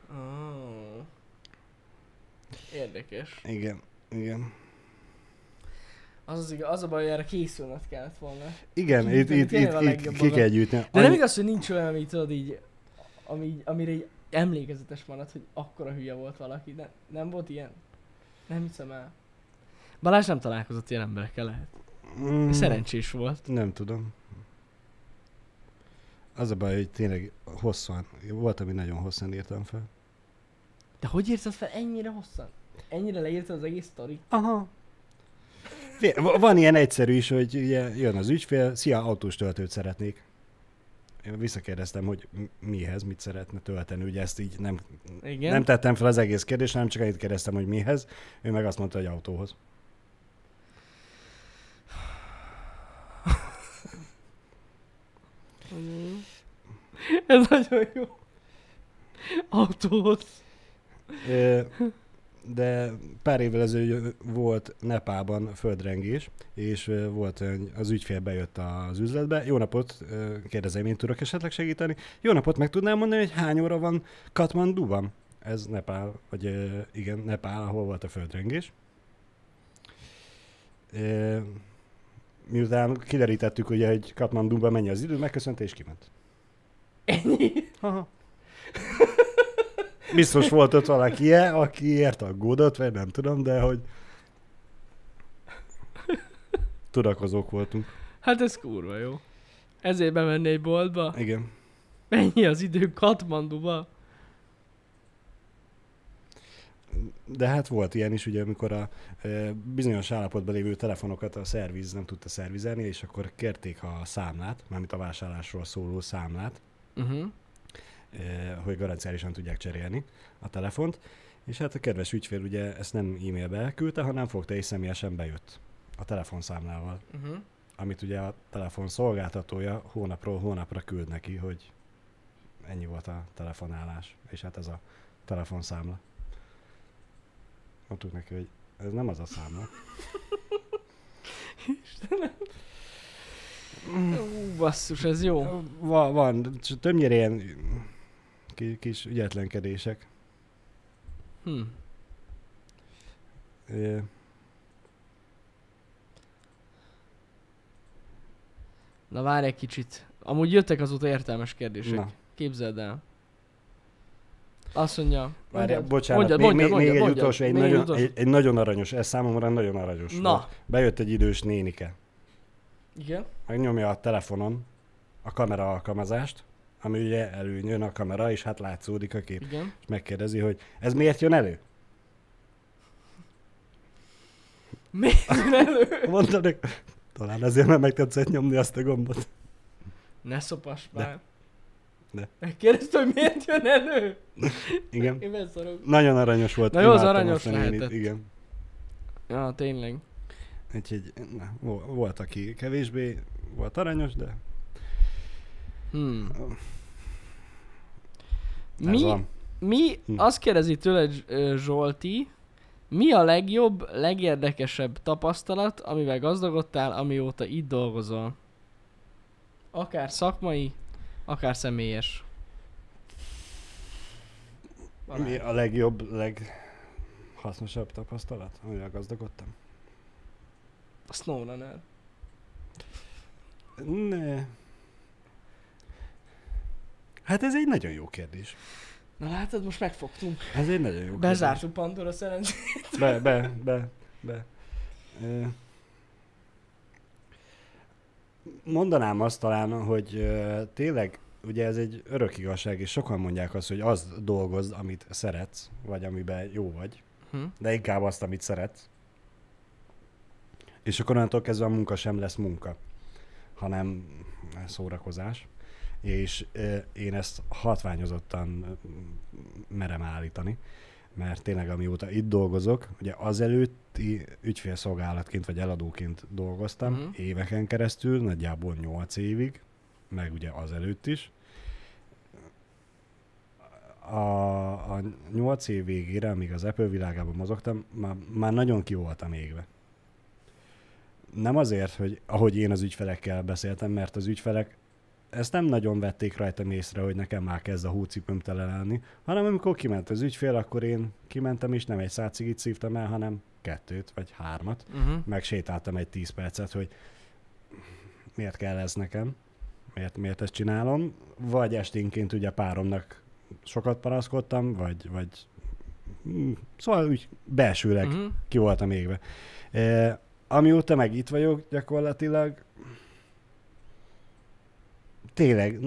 Oh. Érdekes. Igen, igen. Az, az, igaz, az a baj, hogy erre készülnöd kellett volna. Igen, itt, itt, itt, itt ki kell gyűjteni. De nem igaz, hogy nincs olyan, ami tudod így, ami, amire így emlékezetes marad, hogy akkora hülye volt valaki. De nem volt ilyen? Nem hiszem el. Balázs nem találkozott ilyen emberekkel, lehet. Mm, Szerencsés volt. Nem tudom. Az a baj, hogy tényleg hosszan, volt, ami nagyon hosszan írtam fel. De hogy írtad fel ennyire hosszan? Ennyire leírtad az egész sztori? Aha. Van ilyen egyszerű is, hogy ugye jön az ügyfél, szia, autós töltőt szeretnék. Én visszakérdeztem, hogy mihez, mit szeretne tölteni, ugye ezt így nem, Igen. nem tettem fel az egész kérdést, hanem csak annyit kérdeztem, hogy mihez. Ő meg azt mondta, hogy autóhoz. <laughs> Ez nagyon jó. Autóhoz. De pár évvel ezelőtt volt Nepában földrengés, és volt az ügyfél bejött az üzletbe. Jó napot, kérdezem, én tudok esetleg segíteni. Jó napot, meg tudnám mondani, hogy hány óra van Katmanduban? Ez Nepál, vagy igen, Nepál, ahol volt a földrengés. Miután kiderítettük, ugye, hogy Katmanduban mennyi az idő, megköszönte és kiment. Ennyi. Aha. <laughs> Biztos volt ott valaki, ilyen, aki ért aggódott, vagy nem tudom, de hogy tudakozók voltunk. Hát ez kurva jó. Ezért bemenni egy boltba. Igen. Mennyi az idő Katmanduba? De hát volt ilyen is, ugye, amikor a e, bizonyos állapotban lévő telefonokat a szerviz nem tudta szervizelni, és akkor kérték a számlát, mármint a vásárlásról szóló számlát, Uh-huh. E, hogy garanciálisan tudják cserélni a telefont, és hát a kedves ügyfél ugye ezt nem e-mailbe elküldte, hanem fogta és személyesen bejött a telefonszámlával. Uh-huh. amit ugye a telefon szolgáltatója hónapról hónapra küld neki, hogy ennyi volt a telefonálás, és hát ez a telefonszámla. Mondtuk neki, hogy ez nem az a számla. <laughs> Ú, basszus, ez jó. Va, van, csak többnyire ilyen kis ügyetlenkedések. Hm. Ö, Na várj egy kicsit. Amúgy jöttek azóta értelmes kérdések. Na. Képzeld el. Azt mondja... Mondjad, bocsánat, mondjad, még, mondjad, még, még mondjad, egy mondjad, utolsó, egy még egy nagyon, utolsó. egy, egy nagyon aranyos, ez számomra nagyon aranyos Na. volt. Bejött egy idős nénike, Igen? megnyomja a telefonon a kamera alkalmazást, ami ugye előjön a kamera, és hát látszódik a kép. Igen. És megkérdezi, hogy ez miért jön elő? Miért jön elő? <laughs> Mondta talán azért, mert meg tetszett nyomni azt a gombot. Ne szopass már. De. Megkérdezte, hogy miért jön elő? Igen. Én beszarok. Nagyon aranyos volt. Na jó, az aranyos lehetett. Igen. Ja, tényleg. Úgyhogy na, vo- volt, aki kevésbé volt aranyos, de Hmm. Mi, van. mi Hm. azt kérdezi tőled Zsolti, mi a legjobb, legérdekesebb tapasztalat, amivel gazdagodtál, amióta itt dolgozol? Akár szakmai, akár személyes. Mi a legjobb, leghasznosabb tapasztalat, amivel gazdagodtam? A SnowRunner. Ne. Hát ez egy nagyon jó kérdés. Na látod, most megfogtunk. Ez egy nagyon jó Bezártuk Pandora szerencsét. kérdés. Be, be, be, be. Mondanám azt talán, hogy tényleg ugye ez egy örök igazság, és sokan mondják azt, hogy azt dolgozz, amit szeretsz, vagy amiben jó vagy, Hm. de inkább azt, amit szeretsz. És akkor onnantól kezdve a munka sem lesz munka, hanem szórakozás. És én ezt hatványozottan merem állítani, mert tényleg amióta itt dolgozok, ugye azelőtti ügyfélszolgálatként vagy eladóként dolgoztam Mhm. éveken keresztül, nagyjából 8 évig, meg ugye azelőtt is. a, a 8 év végére, amíg az Apple világában mozogtam, már, már nagyon ki voltam égve. Nem azért, hogy ahogy én az ügyfelekkel beszéltem, mert az ügyfelek ezt nem nagyon vették rajtam észre, hogy nekem már kezd a hócipőm tele lenni, hanem amikor kiment az ügyfél, akkor én kimentem, és nem egy szácigit szívtam el, hanem kettőt vagy hármat. Uh-huh. Megsétáltam egy 10 percet, hogy miért kell ez nekem, miért, miért ezt csinálom, vagy esténként ugye páromnak sokat panaszkodtam, vagy, vagy mm, szóval úgy belsőleg Uh-huh. ki voltam égve. E, amióta meg itt vagyok gyakorlatilag, tényleg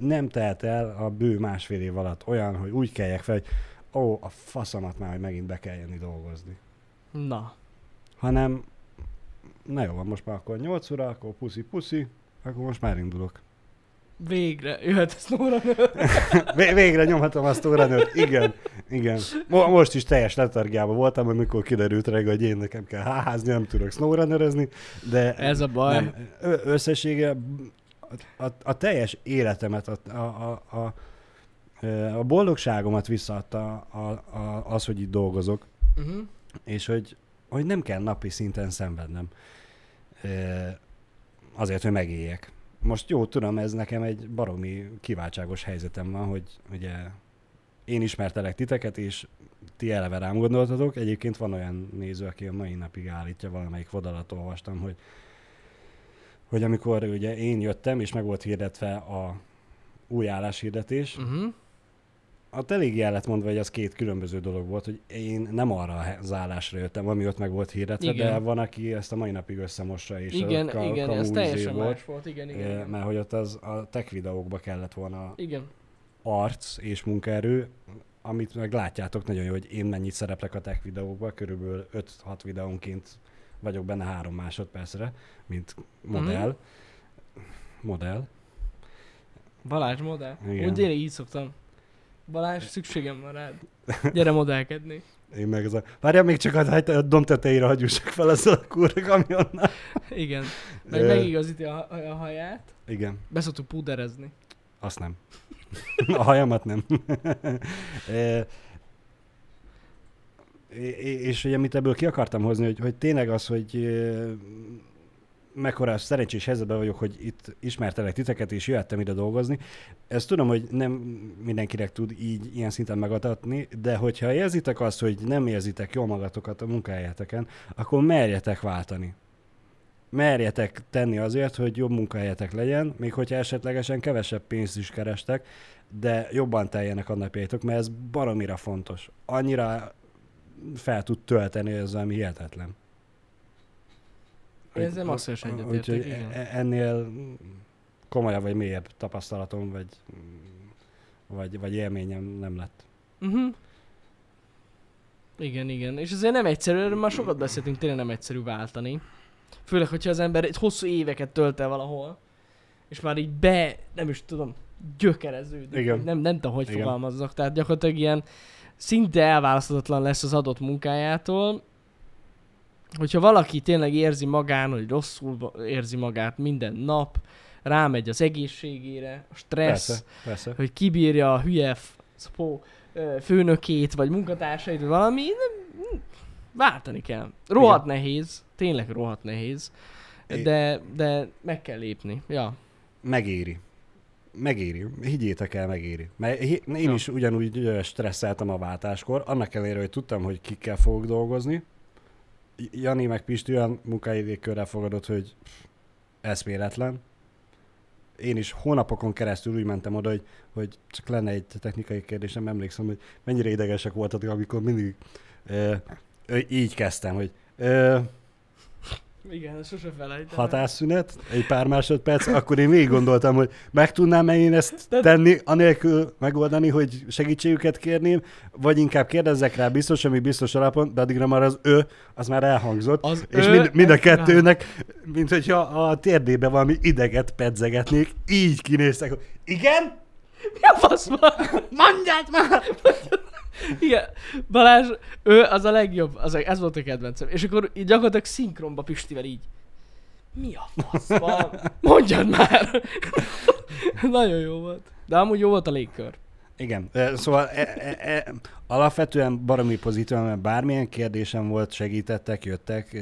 nem telt el a bő másfél év alatt olyan, hogy úgy keljek fel, hogy ó, a faszamat már, hogy megint be kell jönni dolgozni. Na. Hanem, na jó, van most már akkor 8 óra, akkor puszi-puszi, akkor most már indulok. Végre jöhet a Snowra <laughs> Vé- végre nyomhatom azt óranőt. Igen, igen. Mo- most is teljes letargiában voltam, amikor kiderült reggel, hogy én nekem kell háházni, nem tudok snowrunnerezni, de Ez a baj. nem, összessége a, a, teljes életemet, a, a, a, a, boldogságomat visszaadta a, a, az, hogy itt dolgozok, Uh-huh. és hogy, hogy nem kell napi szinten szenvednem azért, hogy megéljek. Most jó, tudom, ez nekem egy baromi kiváltságos helyzetem van, hogy ugye én ismertelek titeket, és ti eleve rám gondoltatok. Egyébként van olyan néző, aki a mai napig állítja, valamelyik vodalat olvastam, hogy, hogy amikor ugye én jöttem, és meg volt hirdetve a új álláshirdetés, Uh-huh. ott elég el lett mondva, hogy az két különböző dolog volt, hogy én nem arra az állásra jöttem, ami ott meg volt hirdetve, Igen. de van, aki ezt a mai napig összemossa, és Igen, a igen, kamu ez izé teljesen volt, más volt. Igen, igen. mert hogy ott az a tech videókba kellett volna Igen. arc és munkaerő, amit meg látjátok nagyon jó, hogy én mennyit szereplek a tech videókba, körülbelül 5-6 videónként vagyok benne három másodpercre, mint modell. Mhm. Modell. Balázs modell. Igen. Úgy én így szoktam. Balázs, szükségem van rád. <laughs> Gyere modellkedni. Én meg az a... Várjál, még csak a, a dom tetejére hagyussak fel ezzel a kurva kamionnal. Igen. Meg Ö. megigazíti a, a, haját. Igen. Beszoktuk púderezni. Azt nem. <laughs> A hajamat nem. <laughs> És ugye amit ebből ki akartam hozni, hogy, hogy tényleg az, hogy mekkora szerencsés helyzetben vagyok, hogy itt ismertelek titeket, és jöhettem ide dolgozni. Ezt tudom, hogy nem mindenkinek tud így ilyen szinten megadatni, de hogyha érzitek azt, hogy nem érzitek jól magatokat a munkahelyeteken, akkor merjetek váltani. Merjetek tenni azért, hogy jobb munkahelyetek legyen, még hogyha esetlegesen kevesebb pénzt is kerestek, de jobban teljenek a napjaitok, mert ez baromira fontos. Annyira fel tud tölteni, ez ami hihetetlen. Ezzel maximális egyetértek, igen. e- ennél komolyabb vagy mélyebb tapasztalatom, vagy, vagy, vagy élményem nem lett. Uh-huh. Igen, igen. És azért nem egyszerű, erről már sokat beszéltünk, tényleg nem egyszerű váltani. Főleg, hogyha az ember egy hosszú éveket tölt el valahol, és már így be, nem is tudom, gyökereződik. Igen. Nem, nem tudom, hogy Igen. fogalmazzak. Tehát gyakorlatilag ilyen szinte elválaszthatatlan lesz az adott munkájától. Hogyha valaki tényleg érzi magán, hogy rosszul érzi magát minden nap, rámegy az egészségére, a stressz, Persze, persze. hogy kibírja a hülye szpó, főnökét, vagy munkatársait, vagy valami, nem, váltani kell. Rohadt nehéz, tényleg rohadt nehéz, de, de meg kell lépni. Ja. Megéri. Megéri. Higgyétek el, megéri. Mert én Ja. is ugyanúgy stresszeltem a váltáskor, annak ellenére, hogy tudtam, hogy kikkel fogok dolgozni. Jani meg Pisti olyan munkaidékkörrel fogadott, hogy eszméletlen. Én is hónapokon keresztül úgy mentem oda, hogy, hogy csak lenne egy technikai kérdésem, emlékszem, hogy mennyire idegesek voltatok, amikor mindig ö, ö, így kezdtem, hogy ö, Igen, sose felejtem. hatásszünet, egy pár másodperc, akkor én végig gondoltam, hogy meg tudnám-e én ezt De- tenni, anélkül megoldani, hogy segítségüket kérném, vagy inkább kérdezzek rá biztos, ami biztos alapon, de addigra már az ő, az már elhangzott, Az és ő- mind, mind a kettőnek, mint hogyha a térdébe valami ideget pedzegetnék, így kinéztek, hogy igen? Mi a fasz van? Mondját már! Igen, Balázs, ő az a legjobb, az, ez volt a kedvencem. És akkor így gyakorlatilag szinkronba Pistivel így. Mi a fasz van? Mondjad már! <laughs> Nagyon jó volt. De amúgy jó volt a légkör. Igen, szóval e, e, e, alapvetően baromi pozitívan, mert bármilyen kérdésem volt, segítettek, jöttek,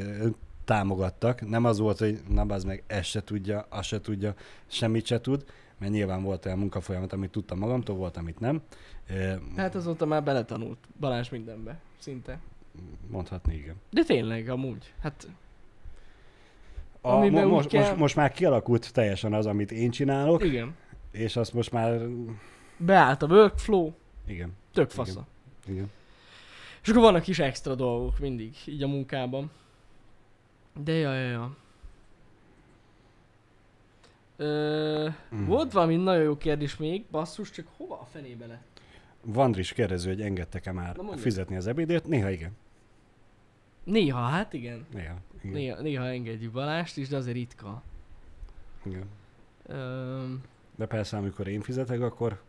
támogattak. Nem az volt, hogy na az meg ezt se tudja, azt se tudja, semmit se tud, mert nyilván volt olyan munkafolyamat, amit tudtam magamtól, volt, amit nem. Hát azóta már beletanult Balázs mindenbe, szinte. Mondhatni, igen. De tényleg, amúgy. Hát A, mo- most, kell- most, most már kialakult teljesen az, amit én csinálok, igen. és azt most már, Beállt a workflow, igen, tök fasza. igen. És akkor vannak kis extra dolgok mindig, így a munkában. De ja, ja, ja. Ö, Mm. Volt valami nagyon jó kérdés még, basszus, csak hova a fenébe lett? Vandris kérdező, hogy engedtek-e már fizetni az ebédért? Néha igen. Néha, hát igen. Néha. Igen. Néha, néha engedjük Balást is, de azért ritka. igen. Ö, De persze, amikor én fizetek, akkor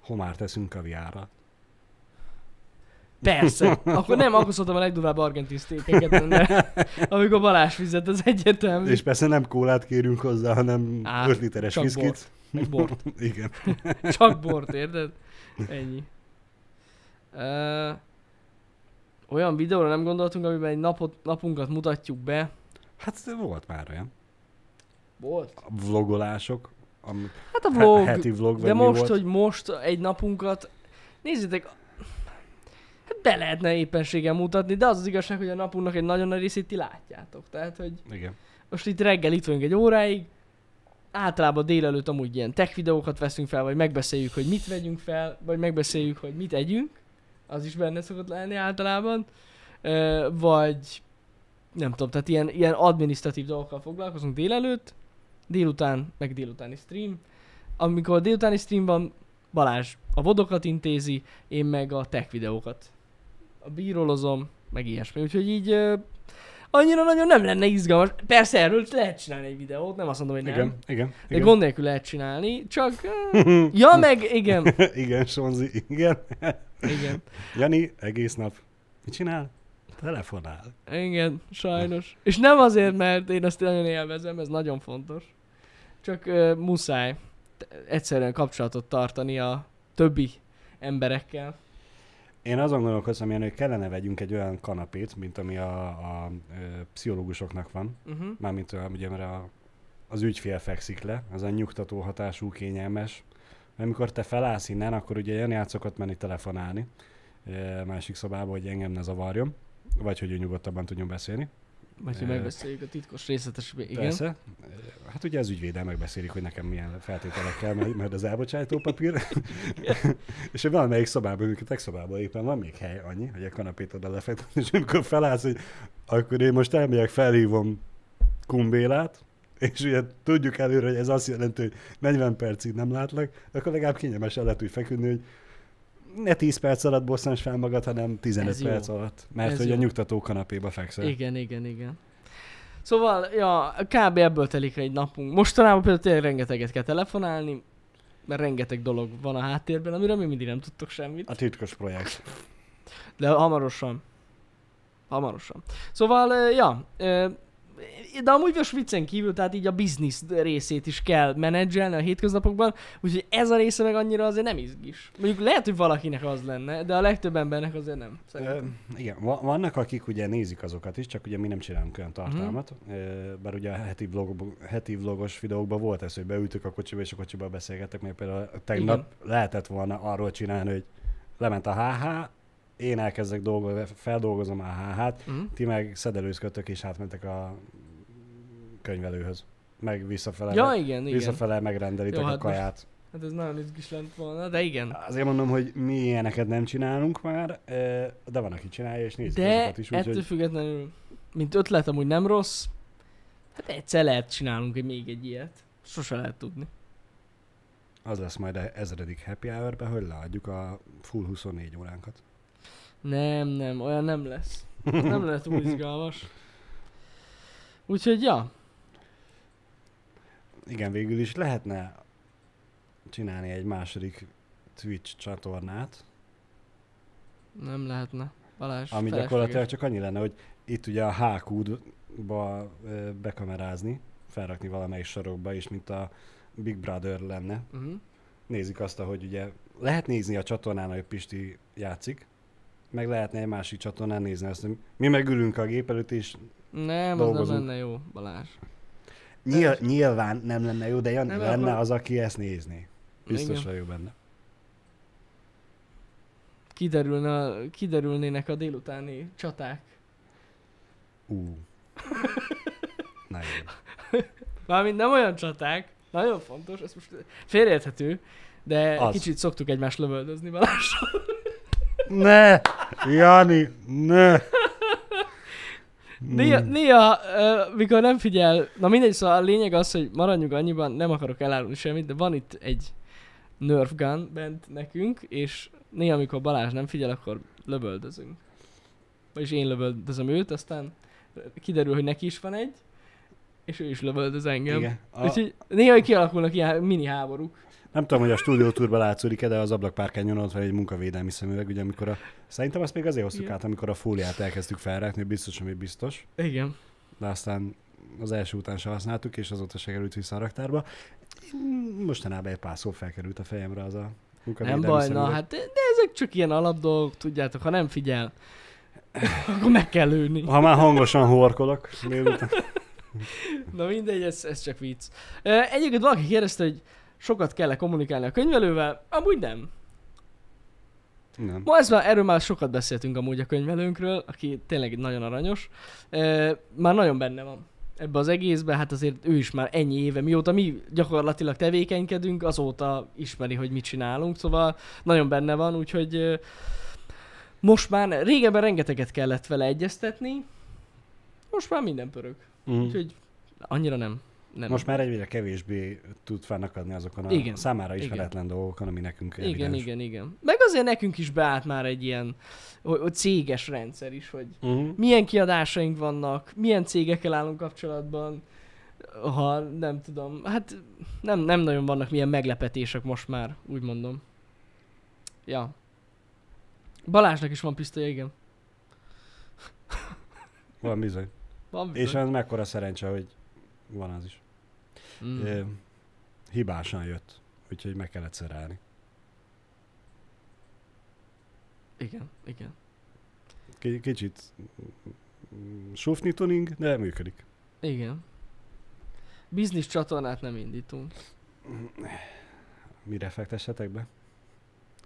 homár teszünk kaviárra. Persze, akkor nem, akkor szóltam a legdurvább argentin sztékeket, de amikor Balázs fizet, az egyértelmű. És persze nem kólát kérünk hozzá, hanem Á, 5 literes csak viszkit. bort. Meg bort. <laughs> Igen. Csak bort, érted? Ennyi. Ö, olyan videóra nem gondoltunk, amiben egy napot, napunkat mutatjuk be. Hát volt már olyan. Volt. A vlogolások. A Hát a vlog, heti vlog, de most, volt. hogy most egy napunkat, nézzétek, hát be lehetne éppenséggel mutatni, de az az igazság, hogy a napunknak egy nagyon nagy részét ti látjátok. Tehát, hogy Igen. most itt reggel itt vagyunk egy óráig, általában délelőtt amúgy ilyen tech videókat veszünk fel, vagy megbeszéljük, hogy mit vegyünk fel, vagy megbeszéljük, hogy mit együnk, az is benne szokott lenni általában, Ö, vagy nem tudom, tehát ilyen, ilyen administratív dolgokkal foglalkozunk délelőtt, délután, meg délutáni stream. Amikor délutáni stream van, Balázs a vodokat intézi, én meg a tech videókat. A bírólozom, meg ilyesmi. Úgyhogy így ö, annyira nagyon nem lenne izgalmas. Persze erről lehet csinálni egy videót, nem azt mondom, hogy nem. Igen, igen. De igen. gond nélkül lehet csinálni, csak... ö, ja, meg igen. <laughs> igen, Sonzi, igen. <laughs> Igen. Jani egész nap mit csinál? Telefonál. Igen, sajnos. És nem azért, mert én azt nagyon élvezem, ez nagyon fontos. Csak uh, muszáj egyszerűen kapcsolatot tartani a többi emberekkel. Én azon gondolkoztam, hogy kellene vegyünk egy olyan kanapét, mint ami a, a, ö, pszichológusoknak van. Uh-huh. Mármint ugye, mert a, az ügyfél fekszik le, az a nyugtató hatású, kényelmes. Mert amikor te felállsz innen, akkor ugye Jani át szokott menni telefonálni másik szobába, hogy engem ne zavarjon, vagy hogy ő nyugodtabban tudjon beszélni. Vagy hogy megbeszéljük a titkos részletes... Igen. Persze. Hát ugye az ügyvédel megbeszélik, hogy nekem milyen feltételekkel megy majd az elbocsátó papír. <laughs> és hogy valamelyik szobában, tech szobában éppen van még hely annyi, hogy a kanapét oda lefektetni, és amikor felállsz, hogy akkor én most elmegyek, felhívom Kumbélát, és ugye tudjuk előre, hogy ez azt jelenti, hogy 40 percig nem látlak, akkor legalább kényelmesen le tudj feküdni, hogy ne 10 perc alatt bosszants fel magad, hanem 15 Ez jó. perc alatt. Mert Ez hogy jó. a nyugtató kanapéba fekszel. Igen, igen, igen. Szóval, ja, kb. ebből telik egy napunk. Mostanában például tényleg rengeteget kell telefonálni, mert rengeteg dolog van a háttérben, amiről mi mindig nem tudtok semmit. A titkos projekt. De hamarosan. Hamarosan. Szóval, ja, de amúgy most viccen kívül, tehát így a biznisz részét is kell menedzselni a hétköznapokban, úgyhogy ez a része meg annyira azért nem izgis. Mondjuk lehet, hogy valakinek az lenne, de a legtöbb embernek azért nem. Ö, Szerintem. igen, va- vannak, akik ugye nézik azokat is, csak ugye mi nem csinálunk olyan tartalmat. Uh-huh. Bár ugye a heti, vlog, heti vlogos videókban volt ez, hogy beültök a kocsiba, és a kocsiba beszélgetek, mert például tegnap Igen. lehetett volna arról csinálni, hogy lement a HH, én elkezdek dolgozni, feldolgozom a HH-t, Mhm. ti meg szedelőzködtök, és átmentek a könyvelőhöz. Meg visszafele, Ja, igen, igen. visszafele megrendelitek Jó, a hát most- kaját. Hát ez nagyon izgis lett volna, de igen. Azért mondom, hogy mi ilyeneket nem csinálunk már, de van, aki csinálja, és nézik De azokat is, ettől úgyhogy függetlenül, mint ötlet amúgy nem rossz, hát egyszer lehet csinálunk még egy ilyet. Sose lehet tudni. az lesz majd a ezredik happy hour hogy leadjuk a full 24 óránkat. Nem, nem, olyan nem lesz. <laughs> Nem lehet túl izgalmas. Úgyhogy, ja. Igen, végül is lehetne csinálni egy második Twitch csatornát, Nem lehetne. Balázs, ami felesleges. gyakorlatilag csak annyi lenne, hogy itt ugye a HQ-ba bekamerázni, felrakni valamelyik sarokba, és mint a Big Brother lenne. Uh-huh. Nézik azt, hogy ugye lehet nézni a csatornán, hogy Pisti játszik, meg lehetne egy másik csatornán nézni azt, hogy mi megülünk a gép előtt, és Nem, az Dolgozunk. nem lenne jó, Balázs. nyil, nyilván nem lenne jó, de Jani Nem, lenne akkor- az, aki ezt nézné. Biztos Igen. vagyok benne. Kiderülne, kiderülnének a délutáni csaták. Ú. <laughs> Na jó. Mármint nem olyan csaták, nagyon fontos, ez most félreérthető, de Az. az. kicsit szoktuk egymást lövöldözni Balázsral. Ne! Jani, ne! <laughs> Néha, Hmm. néha uh, mikor nem figyel, na mindegy, szóval a lényeg az, hogy maradjunk annyiban, nem akarok elárulni semmit, de van itt egy Nerf gun bent nekünk, és néha amikor Balázs nem figyel, akkor lövöldözünk. Vagyis én lövöldözöm őt, aztán kiderül, hogy neki is van egy, és ő is lövöldöz engem. Igen. A, Úgyhogy néha kialakulnak ilyen mini háborúk. Nem tudom, hogy a stúdiótúrban látszódik de az ablakpárkányon ott van egy munkavédelmi szemüveg, ugye amikor a... Szerintem azt még azért hoztuk Igen. át, amikor a fóliát elkezdtük felrakni, biztos, ami biztos. Igen. de aztán az első után se használtuk, és azóta se került vissza a raktárba. Mostanában egy pár szó felkerült a fejemre az a Nem munkavédelmi baj, na hát de ezek csak ilyen alapdolgok, tudjátok, ha nem figyel, <laughs> akkor meg kell lőni. Ha már hangosan horkolok, <laughs> délután. Na mindegy, ez, ez csak vicc. Egyébként valaki kérdezte, hogy sokat kell -e kommunikálni a könyvelővel, amúgy nem. Nem. Ma ez már, erről már sokat beszéltünk amúgy a könyvelőnkről, aki tényleg nagyon aranyos. Ö, Már nagyon benne van ebbe az egészbe, hát azért ő is már ennyi éve, mióta mi gyakorlatilag tevékenykedünk, azóta ismeri, hogy mit csinálunk, szóval nagyon benne van, úgyhogy most már, régebben rengeteget kellett vele egyeztetni, most már minden pörög. Mm. Úgyhogy annyira nem. Nem. Most már egyre kevésbé tud fennakadni azokon a Igen. számára Igen. ismeretlen dolgokon, ami nekünk Igen, evidens. igen, igen. Meg azért nekünk is beállt már egy ilyen hogy, hogy céges rendszer is, hogy Uh-huh. milyen kiadásaink vannak, milyen cégekkel állunk kapcsolatban, ha nem tudom, hát nem, nem nagyon vannak milyen meglepetések most már, úgy mondom. Ja. Balázsnak is van pisztolya, igen. Van bizony. Van És bizony. az mekkora szerencse, hogy van az is. Mm. Hibásan jött, úgyhogy meg kellett szerelni. Igen, igen. K- kicsit sufni tuning, de működik. Igen. Biznisz csatornát nem indítunk. Mire fektessetek be?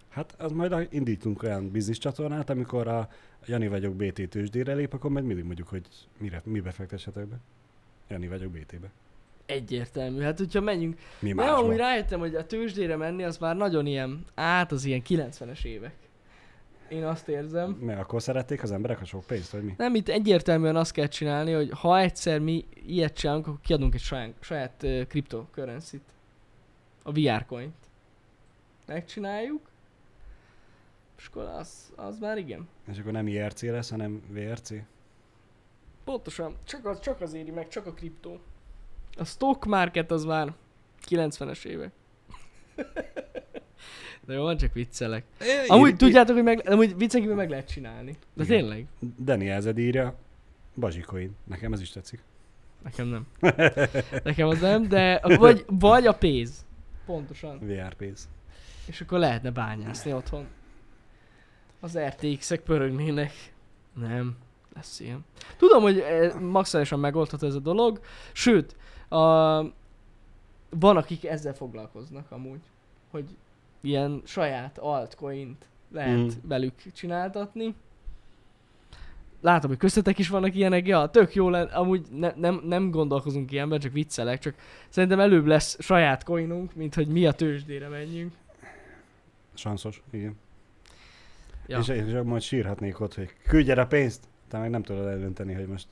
Hát az majd indítunk olyan biznisz csatornát, amikor a Jani vagyok BT tőzsdére lép, akkor majd mindig mondjuk, hogy mire, mibe fektessetek be. Jani vagyok BT-be. Egyértelmű. Hát, hogyha menjünk Mi másba? amúgy rájöttem, hogy a tőzsdére menni az már nagyon ilyen, át az ilyen 90-es évek. Én azt érzem. Mert akkor szerették az emberek a sok pénzt, vagy mi? Nem, itt egyértelműen azt kell csinálni, hogy ha egyszer mi ilyet csinálunk, akkor kiadunk egy saját, saját uh, cryptocurrency-t. A VR coint. Megcsináljuk. És akkor az, az már igen. És akkor nem IRC lesz, hanem VRC? Pontosan. Csak az, csak az éri meg, csak a kriptó. A stock market az már 90-es évek. <laughs> De jó, van, csak viccelek. Amúgy tudjátok, hogy meg, amúgy viccen kívül meg lehet csinálni. De Igen. tényleg? Daniel Zed írja, Bazsikoin. Nekem ez is tetszik. Nekem nem. Nekem az nem, de vagy, vagy a pénz. Pontosan. VR pénz. És akkor lehetne bányászni otthon. Az RTX-ek pörögnének. Nem, lesz ilyen. Tudom, hogy eh, maximálisan megoldható ez a dolog, sőt, a, van akik ezzel foglalkoznak amúgy, hogy ilyen saját altcoint lehet Mm. velük csináltatni. Látom, hogy köztetek is vannak ilyenek, ja, tök jó lenne, amúgy ne, nem, nem gondolkozunk ilyenben, csak viccelek, csak szerintem előbb lesz saját coinunk, mint hogy mi a tőzsdére menjünk. Sanszos, igen. Ja. És, és majd sírhatnék ott, hogy küldj a pénzt, te meg nem tudod eldönteni, hogy most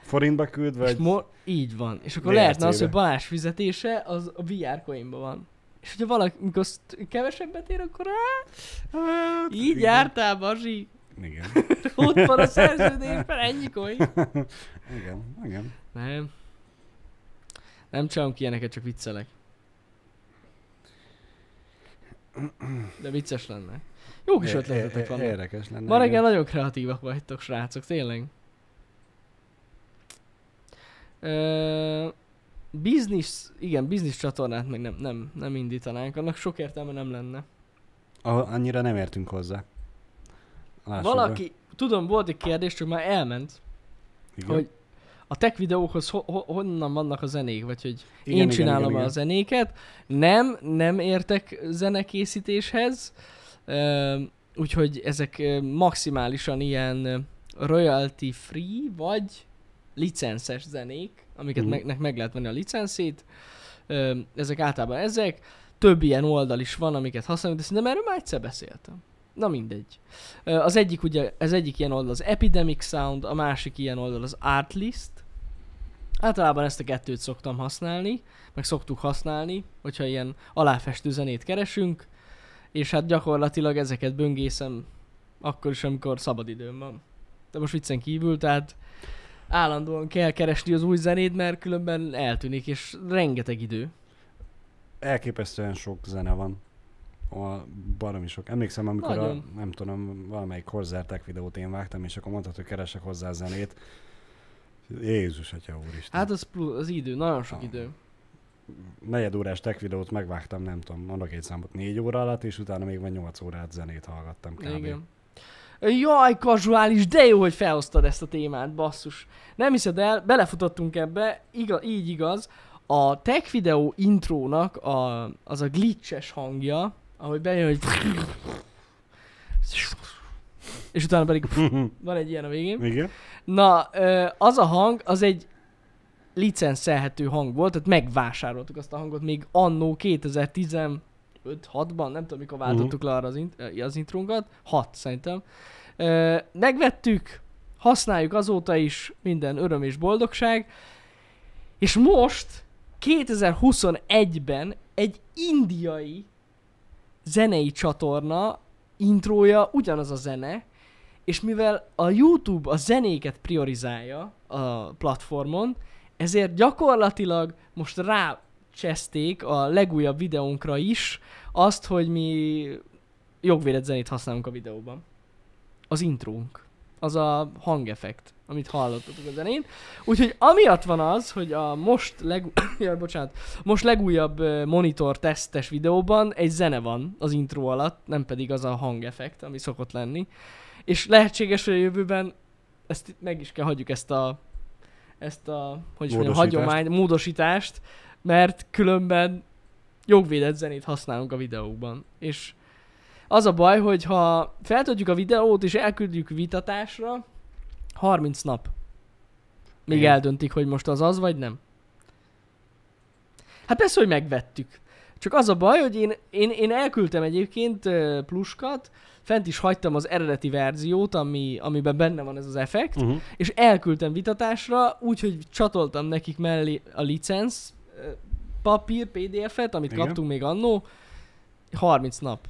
forintba küld, És vagy... mo- így van. És akkor VRC-be. lehetne az, hogy Balázs fizetése az a VR coinban van. És hogyha valaki, mikor kevesebbet ér, akkor á, Hát, így igen. jártál, Bazsi. Igen. <laughs> Ott van a szerződésben, ennyi coin. <laughs> igen, igen. Nem. Nem csinálunk ilyeneket, csak viccelek. De vicces lenne. Jó kis ötletetek vannak. Érdekes lenne. Ma reggel nagyon kreatívak vagytok, srácok, tényleg. Ö, business, igen, business csatornát meg nem, nem, nem indítanánk, annak sok értelme nem lenne. A- annyira nem értünk hozzá. Lássuk Valaki, tudom, volt egy kérdés, csak már elment, be. Igen. hogy a tech videókhoz ho- ho- honnan vannak a zenék, vagy hogy Igen, én igen, csinálom igen, a igen. zenéket. Nem, nem értek zenekészítéshez, Ö, úgyhogy ezek maximálisan ilyen royalty free, vagy licenszes zenék, amiket Mhm. meg, meg lehet venni a licenszét. Ezek általában ezek. Több ilyen oldal is van, amiket használunk, de szerintem erről már egyszer beszéltem. Na mindegy. Az egyik ugye, az egyik ilyen oldal az Epidemic Sound, a másik ilyen oldal az Artlist. Általában ezt a kettőt szoktam használni, meg szoktuk használni, hogyha ilyen aláfestő zenét keresünk, és hát gyakorlatilag ezeket böngészem akkor is, amikor szabadidőm van. De most viccen kívül, tehát állandóan kell keresni az új zenét, mert különben eltűnik, és rengeteg idő. Elképesztően sok zene van. A baromi sok. Emlékszem, amikor Nagyon. a, nem tudom, valamelyik Horzertek videót én vágtam, és akkor mondtad, hogy keresek hozzá zenét. Jézus, atya úristen. Hát az, plusz, az idő, nagyon sok Ah. idő. Negyed órás tech videót megvágtam, nem tudom, mondok egy számot, négy óra alatt, és utána még van nyolc órát zenét hallgattam kb. Igen. Jaj, kazuális, de jó, hogy felhoztad ezt a témát, basszus. Nem hiszed el, belefutottunk ebbe, igaz, így igaz. A tech videó intrónak a, az a glitches hangja, ahogy bejön, hogy... <laughs> És utána pedig <laughs> van egy ilyen a végén. Igen? Na, az a hang, az egy licenszelhető hang volt, tehát megvásároltuk azt a hangot még annó 2015-6-ban, nem tudom mikor váltottuk le arra az, int- ö, az intrónkat, 6 szerintem. Ö, megvettük, használjuk azóta is, minden öröm és boldogság, és most 2021-ben egy indiai zenei csatorna intrója ugyanaz a zene, és mivel a YouTube a zenéket priorizálja a platformon, ezért gyakorlatilag most rácseszték a legújabb videónkra is azt, hogy mi jogvédett zenét használunk a videóban. Az intrónk. Az a hangeffekt, amit hallottatok a zenén. Úgyhogy amiatt van az, hogy a most, leg... <coughs> ja, bocsánat, most legújabb monitor tesztes videóban egy zene van az intro alatt, nem pedig az a hangeffekt, ami szokott lenni. És lehetséges, hogy a jövőben ezt meg is kell hagyjuk ezt a ezt a, hogy is mondjam, hagyomány, módosítást, mert különben jogvédett zenét használunk a videókban. És az a baj, hogy ha feltöltjük a videót és elküldjük vitatásra, 30 nap. Még Igen. eldöntik, hogy most az az, vagy nem. Hát persze, hogy megvettük. Csak az a baj, hogy én, én, én elküldtem egyébként pluskat, fent is hagytam az eredeti verziót, ami, amiben benne van ez az effekt, Uh-huh. és elküldtem vitatásra, úgyhogy csatoltam nekik mellé a licensz ö, papír, PDF-et, amit Igen. kaptunk még annó, 30 nap.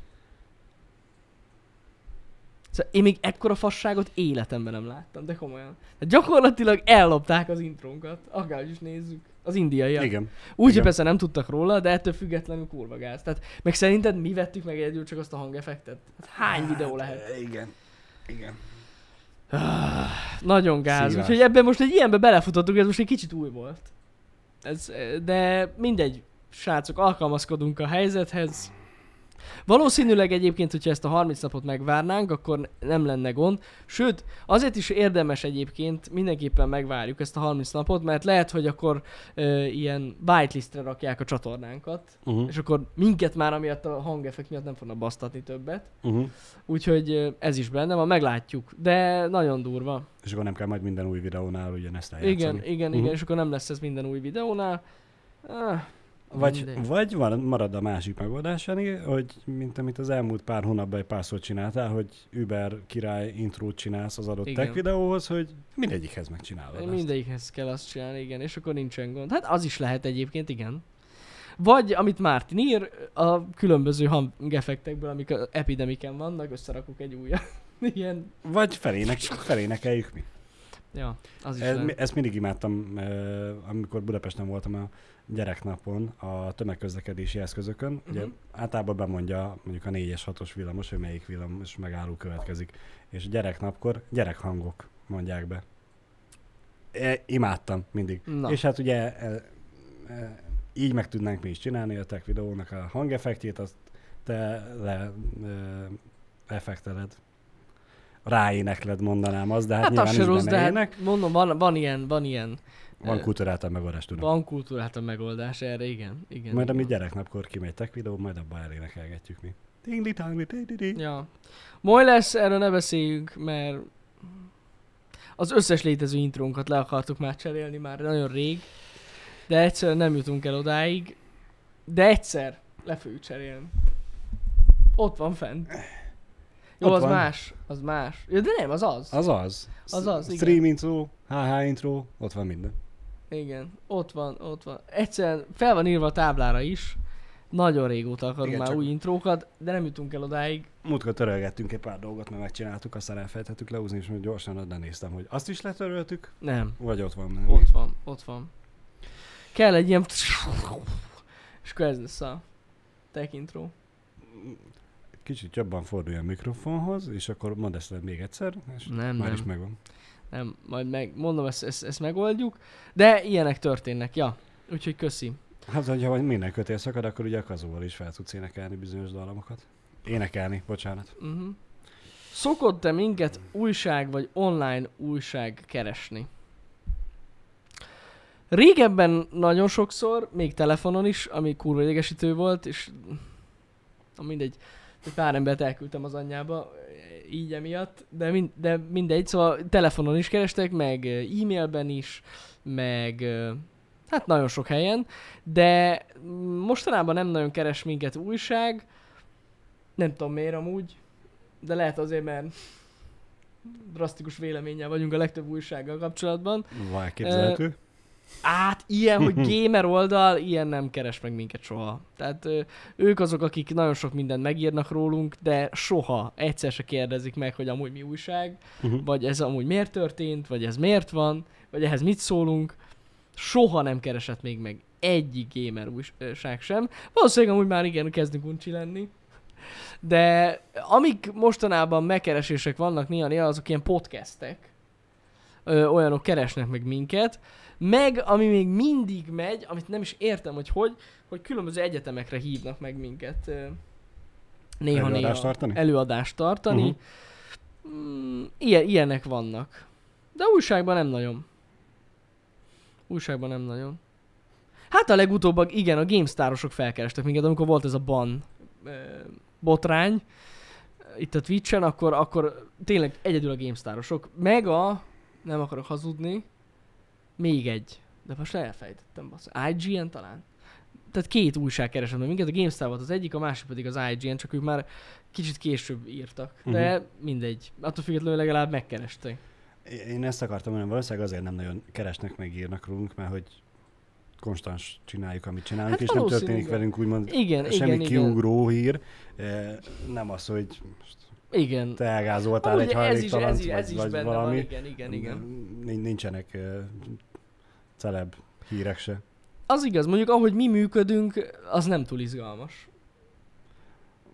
Szóval én még ekkora fasságot életemben nem láttam, de komolyan. Hát gyakorlatilag ellopták az intrónkat, akárhogy is nézzük. Az indiaiak. Igen. Úgy, Igen. persze nem tudtak róla, de ettől függetlenül kurva gáz. Tehát, meg szerinted mi vettük meg egyedül csak azt a hangeffektet? Hát hány videó lehet? e, Igen. Igen. Nagyon gáz. Szívás. Úgyhogy ebben most egy ilyenbe belefutottunk, ez most egy kicsit új volt. Ez, eh, de mindegy, srácok, alkalmazkodunk a helyzethez. Valószínűleg egyébként, hogyha ezt a 30 napot megvárnánk, akkor nem lenne gond. Sőt, azért is érdemes egyébként, mindenképpen megvárjuk ezt a 30 napot, mert lehet, hogy akkor ö, ilyen whitelistre rakják a csatornánkat, Uh-huh. és akkor minket már amiatt a hangeffekt miatt nem fognak basztatni többet. Uh-huh. Úgyhogy ez is benne van, meglátjuk. De nagyon durva. És akkor nem kell majd minden új videónál ugyanezt eljátszani. Igen, igen, Mhm. igen, és akkor nem lesz ez minden új videónál. Ah, Vagy, mindegy. vagy marad a másik megoldás, Jani, hogy mint amit az elmúlt pár hónapban egy párszor csináltál, hogy Uber király intrót csinálsz az adott Igen. tech videóhoz, hogy mindegyikhez megcsinálod ezt. Mindegyikhez kell azt csinálni, igen, és akkor nincsen gond. Hát az is lehet egyébként, igen. Vagy, amit Mártin ír, a különböző hangeffektekből, amik a epidemiken vannak, összerakok egy újat. <laughs> Ilyen, Vagy felének, felénekeljük mi. ja, az is Ez, lehet. ezt mindig imádtam, eh, amikor Budapesten voltam a gyereknapon a tömegközlekedési eszközökön. Ugye Mhm. általában bemondja mondjuk a 4-es, 6-os villamos, hogy melyik villamos megálló következik. És gyereknapkor gyerekhangok mondják be. E, imádtam mindig. Na. És hát ugye e, e, így meg tudnánk mi is csinálni a tech videónak a hangeffektjét, azt te le ö, effekteled. Ráénekled mondanám azt, de hát, Hát, nyilván se rossz, de hát mondom, van, van ilyen, van ilyen. Van kultúráltan megoldás, tudom. Van kultúrát a megoldás erre, igen. igen Majd igen. ami gyereknapkor kimegy tech videó, majd abban elénekelgetjük mi. Tingli tangli Ja. Moly lesz, erről ne beszéljünk, mert az összes létező intrónkat le akartuk már cserélni már nagyon rég, de egyszer nem jutunk el odáig, de egyszer le fogjuk cserélni. Ott van fent. Jó, Ott az van. más, az más. Ja, de nem, az az. Az az. Az az, igen. Stream intro, HH intro, ott van minden. Igen, ott van, ott van. Egyszerűen fel van írva a táblára is. Nagyon régóta akarunk Igen, már új intrókat, de nem jutunk el odáig. Múltkor törölgettünk egy pár dolgot, mert megcsináltuk, aztán elfelejtettük leúzni, és gyorsan oda néztem, hogy azt is letöröltük, Nem, vagy ott van. Nem? Ott van, ott van. Kell egy ilyen... És akkor ez lesz a tech intro. Kicsit jobban fordulj a mikrofonhoz, és akkor mondd ezt még egyszer, és Nem, már nem. is megvan. Nem, majd meg, mondom, ezt, ezt, ezt megoldjuk. De ilyenek történnek, ja. Úgyhogy köszi. Hát, hogyha vagy minden kötél szakad, akkor ugye a kazóval is fel tudsz énekelni bizonyos dalamokat. Énekelni, bocsánat. Uh-huh. Szokott-e minket újság vagy online újság keresni? Régebben nagyon sokszor, még telefonon is, ami kurva idegesítő volt, és na mindegy, egy pár embert elküldtem az anyjába, így emiatt, de, mind, de mindegy, szóval telefonon is kerestek, meg eh, e-mailben is, meg eh, hát nagyon sok helyen, de mostanában nem nagyon keres minket újság, nem tudom miért amúgy, de lehet azért, mert drasztikus véleménnyel vagyunk a legtöbb újsággal kapcsolatban. Van elképzelhető. Át, ilyen, hogy <laughs> gamer oldal, ilyen nem keres meg minket soha. Tehát ők azok, akik nagyon sok mindent megírnak rólunk, de soha egyszer se kérdezik meg, hogy amúgy mi újság, Uh-huh. vagy ez amúgy miért történt, vagy ez miért van, vagy ehhez mit szólunk. Soha nem keresett még meg egyik gamer újság sem. Valószínűleg amúgy már igen, kezdünk uncsi lenni. De amik mostanában megkeresések vannak néha-néha, azok ilyen podcastek. Ö, olyanok keresnek meg minket. Meg, ami még mindig megy, amit nem is értem, hogy hogy, hogy különböző egyetemekre hívnak meg minket. Néha-néha. Előadást tartani? Előadást tartani. Uh-huh. Mm, ilyen, ilyenek vannak. De újságban nem nagyon. Újságban nem nagyon. Hát a legutóbb, igen, a GameStarosok felkerestek minket, amikor volt ez a ban botrány itt a Twitch-en, akkor, akkor tényleg egyedül a GameStarosok. Meg a, nem akarok hazudni, még egy. De most elfejtettem, bassz. IGN talán? Tehát két újság keresett meg minket, a GameStar volt az egyik, a másik pedig az IGN, csak ők már kicsit később írtak. De uh-huh. mindegy. Attól függetlenül legalább megkerestek. Én ezt akartam mondani, valószínűleg azért nem nagyon keresnek meg, írnak rólunk, mert hogy konstans csináljuk, amit csinálunk, Hát és nem történik velünk úgymond Igen, semmi igen, igen. kiugró hír. Eh, Nem az, hogy most Igen. te elgázoltál egy Amúgy ez is, ez, hajléktalant, is, ez vagy, is vagy benne valami. van, igen, igen, igen. Nin- Nincsenek eh, celeb hírek se. Az igaz, mondjuk ahogy mi működünk, az nem túl izgalmas.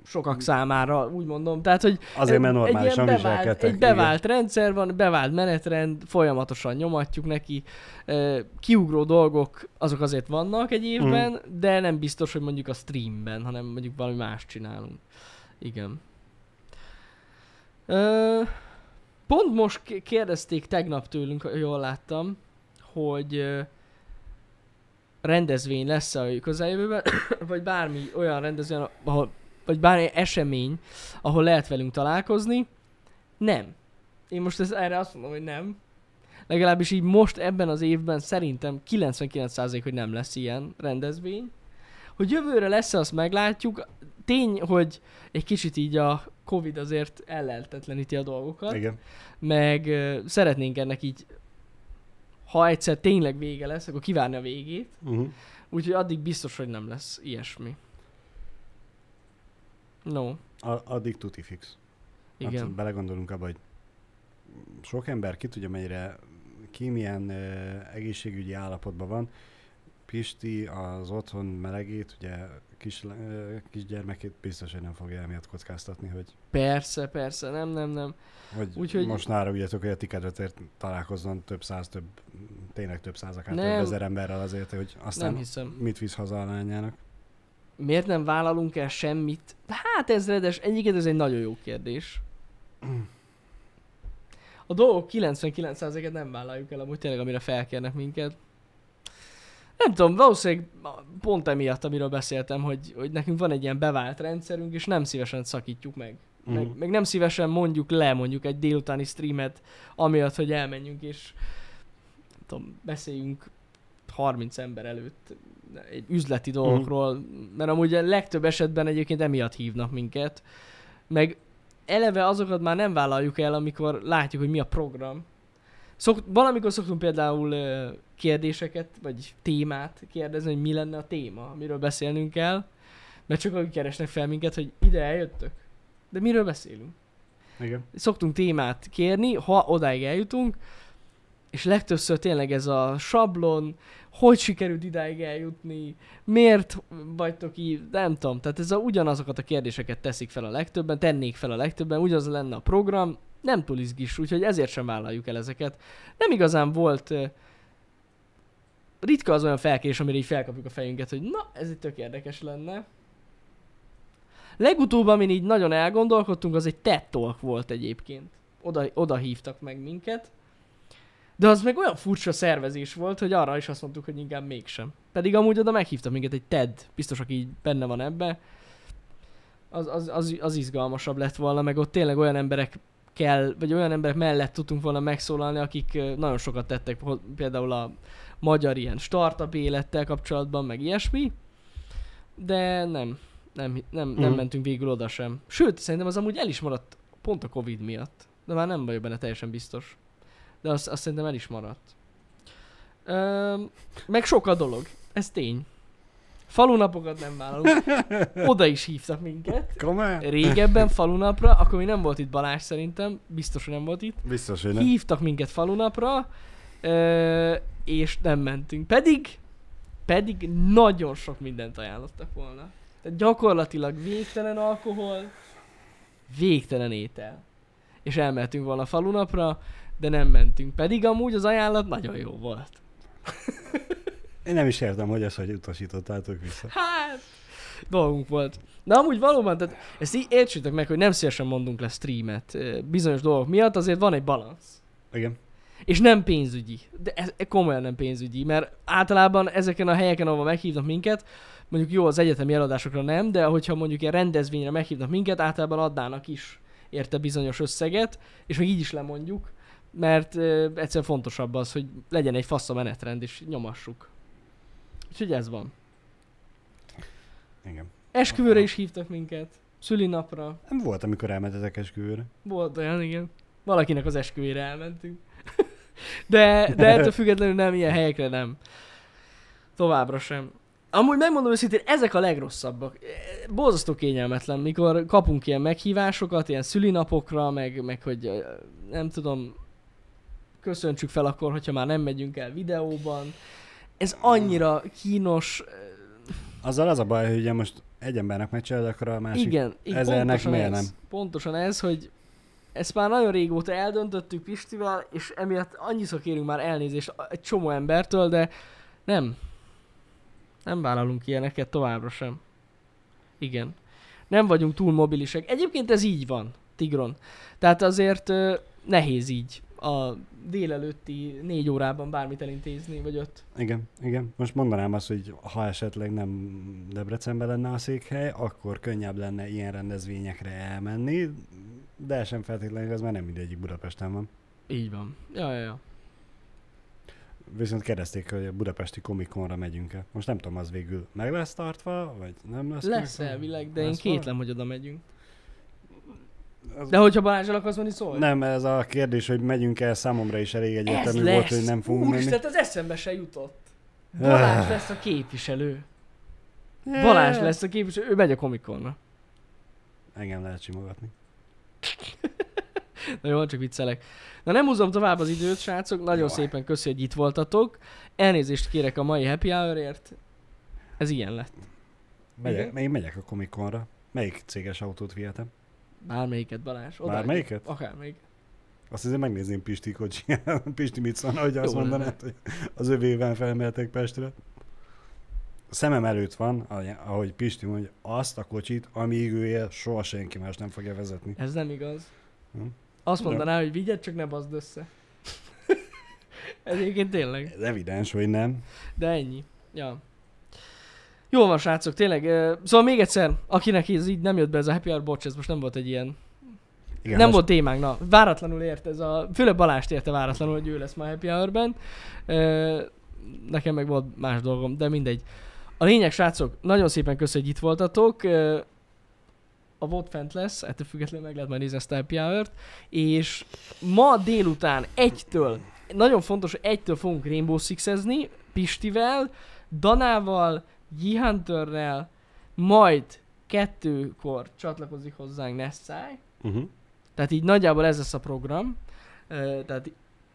Sokak számára, úgy mondom. Tehát, hogy Azért, mert egy normálisan ilyen bevált, viselkedtek. egy bevált rendszer van, bevált menetrend, folyamatosan nyomatjuk neki. Kiugró dolgok, azok azért vannak egy évben, Mhm. de nem biztos, hogy mondjuk a streamben, hanem mondjuk valami más csinálunk. Igen. Pont most kérdezték tegnap tőlünk, jól láttam, hogy rendezvény lesz-e a közeljövőben, <coughs> vagy bármi olyan rendezvény, ahol, vagy bármi esemény, ahol lehet velünk találkozni. Nem. Én most ez, erre azt mondom, hogy nem. Legalábbis így most ebben az évben szerintem 99% hogy nem lesz ilyen rendezvény. Hogy jövőre lesz azt meglátjuk. Tény, hogy egy kicsit így a Covid azért elleltetleníti a dolgokat Igen. meg ö, szeretnénk ennek így, ha egyszer tényleg vége lesz, akkor kivárni a végét. Uh-huh. Úgyhogy addig biztos, hogy nem lesz ilyesmi. No, A- addig tuti fix. Hát igen. belegondolunk abba, hogy sok ember ki tudja, mennyire ki milyen uh, egészségügyi állapotban van. Pisti az otthon melegét, ugye kis, kisgyermekét biztos, hogy nem fogja emiatt kockáztatni, hogy, Persze, persze, nem, nem, nem. hogy Úgyhogy- most nára ugyatok, hogy a ti kedvetért találkozzon több száz, több, tényleg több száz, akár Nem. több ezer emberrel azért, hogy aztán Nem hiszem. mit visz haza a lányának. miért nem vállalunk el semmit? Hát ezredes, egyiket ez egy nagyon jó kérdés. A dolgok 99%-et nem vállaljuk el, amúgy tényleg, amire felkérnek minket. Nem tudom, valószínűleg pont emiatt, amiről beszéltem, hogy, hogy nekünk van egy ilyen bevált rendszerünk, és nem szívesen szakítjuk meg. Mhm. Meg, meg nem szívesen mondjuk le mondjuk egy délutáni streamet, amiatt, hogy elmenjünk és nem tudom, beszéljünk 30 ember előtt egy üzleti dolgokról, mert amúgy a legtöbb esetben egyébként emiatt hívnak minket, meg eleve azokat már nem vállaljuk el, amikor látjuk, hogy mi a program. Szok, valamikor szoktunk például kérdéseket, vagy témát kérdezni, hogy mi lenne a téma, amiről beszélnünk kell, mert csak akkor keresnek fel minket, hogy ide eljöttök. De miről beszélünk? Igen. szoktunk témát kérni, ha odáig eljutunk, és legtöbbször tényleg ez a sablon, hogy sikerült idáig eljutni, miért vagytok így, nem tudom, tehát ez a, ugyanazokat a kérdéseket teszik fel a legtöbben, tennék fel a legtöbben, ugyanaz lenne a program, nem túl izgis, úgyhogy ezért sem vállaljuk el ezeket. Nem igazán volt ritka az olyan felkérés, amire így felkapjuk a fejünket, hogy na, ez itt tök érdekes lenne. Legutóbb, amin így nagyon elgondolkodtunk, az egy TED Talk volt egyébként. Oda, oda hívtak meg minket. De az meg olyan furcsa szervezés volt, hogy arra is azt mondtuk, hogy inkább mégsem. Pedig amúgy oda meghívtak minket egy TED, biztos, aki így benne van ebbe. Az, az, az, az izgalmasabb lett volna, meg ott tényleg olyan emberek kell, vagy olyan emberek mellett tudtunk volna megszólalni, akik nagyon sokat tettek, például a magyar ilyen startup élettel kapcsolatban, meg ilyesmi. De nem, nem, nem, nem Mhm. mentünk végül oda sem. Sőt, szerintem az amúgy el is maradt pont a Covid miatt. De már nem vagyok benne teljesen biztos. De azt, azt szerintem el is maradt. Öm, meg sok a dolog. Ez tény. Falunapokat nem vállalunk. <laughs> Oda is hívtak minket. Komolyan? Régebben falunapra, akkor még nem volt itt Balázs szerintem, biztos, hogy nem volt itt. Biztos, hogy nem. Hívtak minket falunapra, és nem mentünk. Pedig, pedig nagyon sok mindent ajánlottak volna. Tehát gyakorlatilag végtelen alkohol, végtelen étel. És elmentünk volna falunapra, de nem mentünk. Pedig amúgy az ajánlat nagyon jó volt. <laughs> Én nem is értem, hogy ezt hogy utasítottátok vissza. Hát, dolgunk volt. De amúgy valóban, tehát ezt így értsétek meg, hogy nem szívesen mondunk le streamet bizonyos dolgok miatt, azért van egy balansz. Igen. És nem pénzügyi. De ez, ez komolyan nem pénzügyi, mert általában ezeken a helyeken, ahol meghívnak minket, mondjuk jó, az egyetemi eladásokra nem, de hogyha mondjuk ilyen rendezvényre meghívnak minket, általában adnának is érte bizonyos összeget, és még így is lemondjuk, mert egyszerűen fontosabb az, hogy legyen egy fasz a menetrend, és nyomassuk. Úgyhogy ez van. Igen. Esküvőre is hívtak minket, szülinapra, Nem volt, amikor elmentetek esküvőre. volt olyan, igen. Valakinek az esküvére elmentünk. <laughs> de, de ettől függetlenül nem, ilyen helyekre nem. Továbbra sem. Amúgy megmondom őszintén, ezek a legrosszabbak. Borzasztó kényelmetlen, mikor kapunk ilyen meghívásokat, ilyen szülinapokra, meg, meg hogy ö, nem tudom, köszöntsük fel akkor, hogyha már nem megyünk el videóban. Ez annyira kínos. Azzal az a baj, hogy ugye most egy embernek megcsinálod, akkor a másik... igen, ezernek pontosan miért ez, nem? Pontosan ez, hogy ezt már nagyon régóta eldöntöttük Pistivel, és emiatt annyiszor kérünk már elnézést egy csomó embertől, de nem. Nem vállalunk ilyeneket továbbra sem. Igen. Nem vagyunk túl mobilisek. Egyébként ez így van, Tigron. Tehát azért ö, nehéz így a délelőtti négy órában bármit elintézni, vagy öt. Igen, igen. Most mondanám azt, hogy ha esetleg nem Debrecenben lenne a székhely, akkor könnyebb lenne ilyen rendezvényekre elmenni, de sem feltétlenül, az már nem mindegyik Budapesten van. Így van. Ja, ja, ja. Viszont kérdezték, hogy a budapesti komikonra megyünk el. Most nem tudom, az végül meg lesz tartva, vagy nem lesz Lesz meg? elvileg, de én Lesz kétlem, hogy oda megyünk. Az... De hogyha Balázsral akarsz menni, szólj. Nem, ez a kérdés, hogy megyünk el, számomra is elég egyértelmű volt, hogy nem fogunk menni. Úristen, az eszembe se jutott. Balázs Ah. lesz a képviselő. Balázs lesz a képviselő, ő megy a komikonra. Engem lehet simogatni. <laughs> Na jó, csak viccelek. Na nem húzom tovább az időt, srácok. Nagyon Jaj. szépen köszi, hogy itt voltatok. Elnézést kérek a mai happy hour-ért. Ez ilyen lett. Megyek, én megyek a komikonra. Melyik céges autót vihetem? Bármelyiket, Balázs. Oda Bármelyiket? Akármelyik. Azt hiszem megnézném Pisti kocsiján. Pisti mit szólna, hogy azt mondanád, hogy az övével felmehetek Pestre. szemem előtt van, ahogy Pisti mondja, azt a kocsit, amíg ő él, soha senki más nem fogja vezetni. Ez nem igaz. Hm? Azt mondaná, hogy vigyed, csak ne bazd össze. <laughs> Egyébként tényleg. Ez evidens, hogy nem. De ennyi. Ja. Jó van, srácok, tényleg. Szóval még egyszer, akinek ez így nem jött be ez a happy hour, bocs, ez most nem volt egy ilyen Igen, nem most volt témánk, na. Váratlanul ért ez a... Főleg Balást érte váratlanul, hogy ő lesz ma Happy Hour-ben. Nekem meg volt más dolgom, de mindegy. A lényeg, srácok, nagyon szépen köszönjük, hogy itt voltatok. A VOD fent lesz, ettől függetlenül meg lehet majd nézni ezt a Happy Hour-t. És ma délután egytől, nagyon fontos, hogy egytől fogunk Rainbow Six-ezni, Pistivel, Danával, G-Hunterrel, majd kettőkor csatlakozik hozzánk Nessai. Uh-huh. Tehát így nagyjából ez lesz a program. Ö, Tehát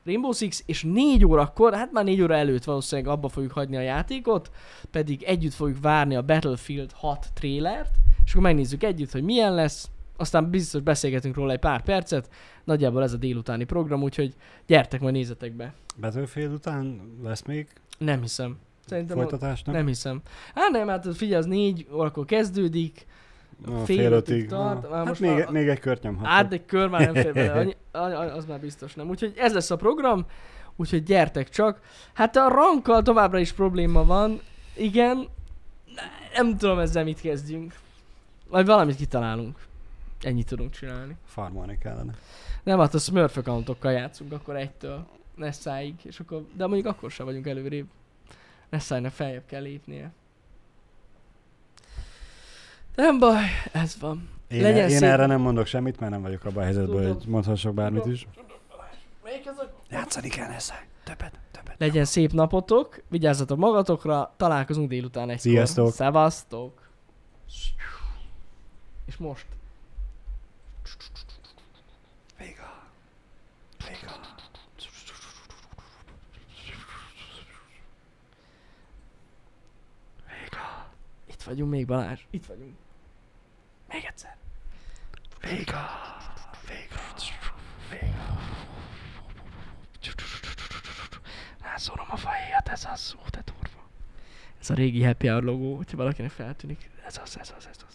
Rainbow Six, és négy órakor, hát már négy óra előtt valószínűleg abba fogjuk hagyni a játékot, pedig együtt fogjuk várni a Battlefield 6 trélert, és akkor megnézzük együtt, hogy milyen lesz, aztán biztos beszélgetünk róla egy pár percet, nagyjából ez a délutáni program, úgyhogy gyertek, majd nézzetek be. Battlefield után lesz még Nem hiszem. Szerintem folytatás, nem? hiszem. Hát nem, hát figyelj, az négy órakor kezdődik, A fél ötig tart, már Hát most még, már- még egy kört nyomhatok. Hát egy kör már nem fér bele, <laughs> annyi, az már biztos nem. Úgyhogy ez lesz a program, úgyhogy gyertek csak. Hát a rankkal továbbra is probléma van, igen, nem tudom ezzel mit kezdjünk. Majd valamit kitalálunk. Ennyit tudunk csinálni. Farmolni kellene. Nem, hát a Smurf accountokkal játszunk akkor egytől Nessáig, és akkor, de mondjuk akkor sem vagyunk előrébb. Nessájnak feljebb kell lépnie. Nem baj, ez van. Én, Legyen én szép- erre nem mondok semmit, mert nem vagyok abban a helyzetben, Tudom. hogy mondhassak bármit Tudom. is. Melyik ez a Játszani kell ezzel. Többet, többet. Legyen szép napotok, vigyázzatok magatokra, találkozunk délután egykor. Sziasztok. Szevasztok! És most. Véga. Véga. Itt vagyunk még Balázs. Itt vagyunk. Még egyszer. Véga. Véga. Véga. Rászórom a fejéját, ez az szó, te turva. Ez a régi Happy Hour logó, hogyha valakinek feltűnik. Ez az, ez az, ez az.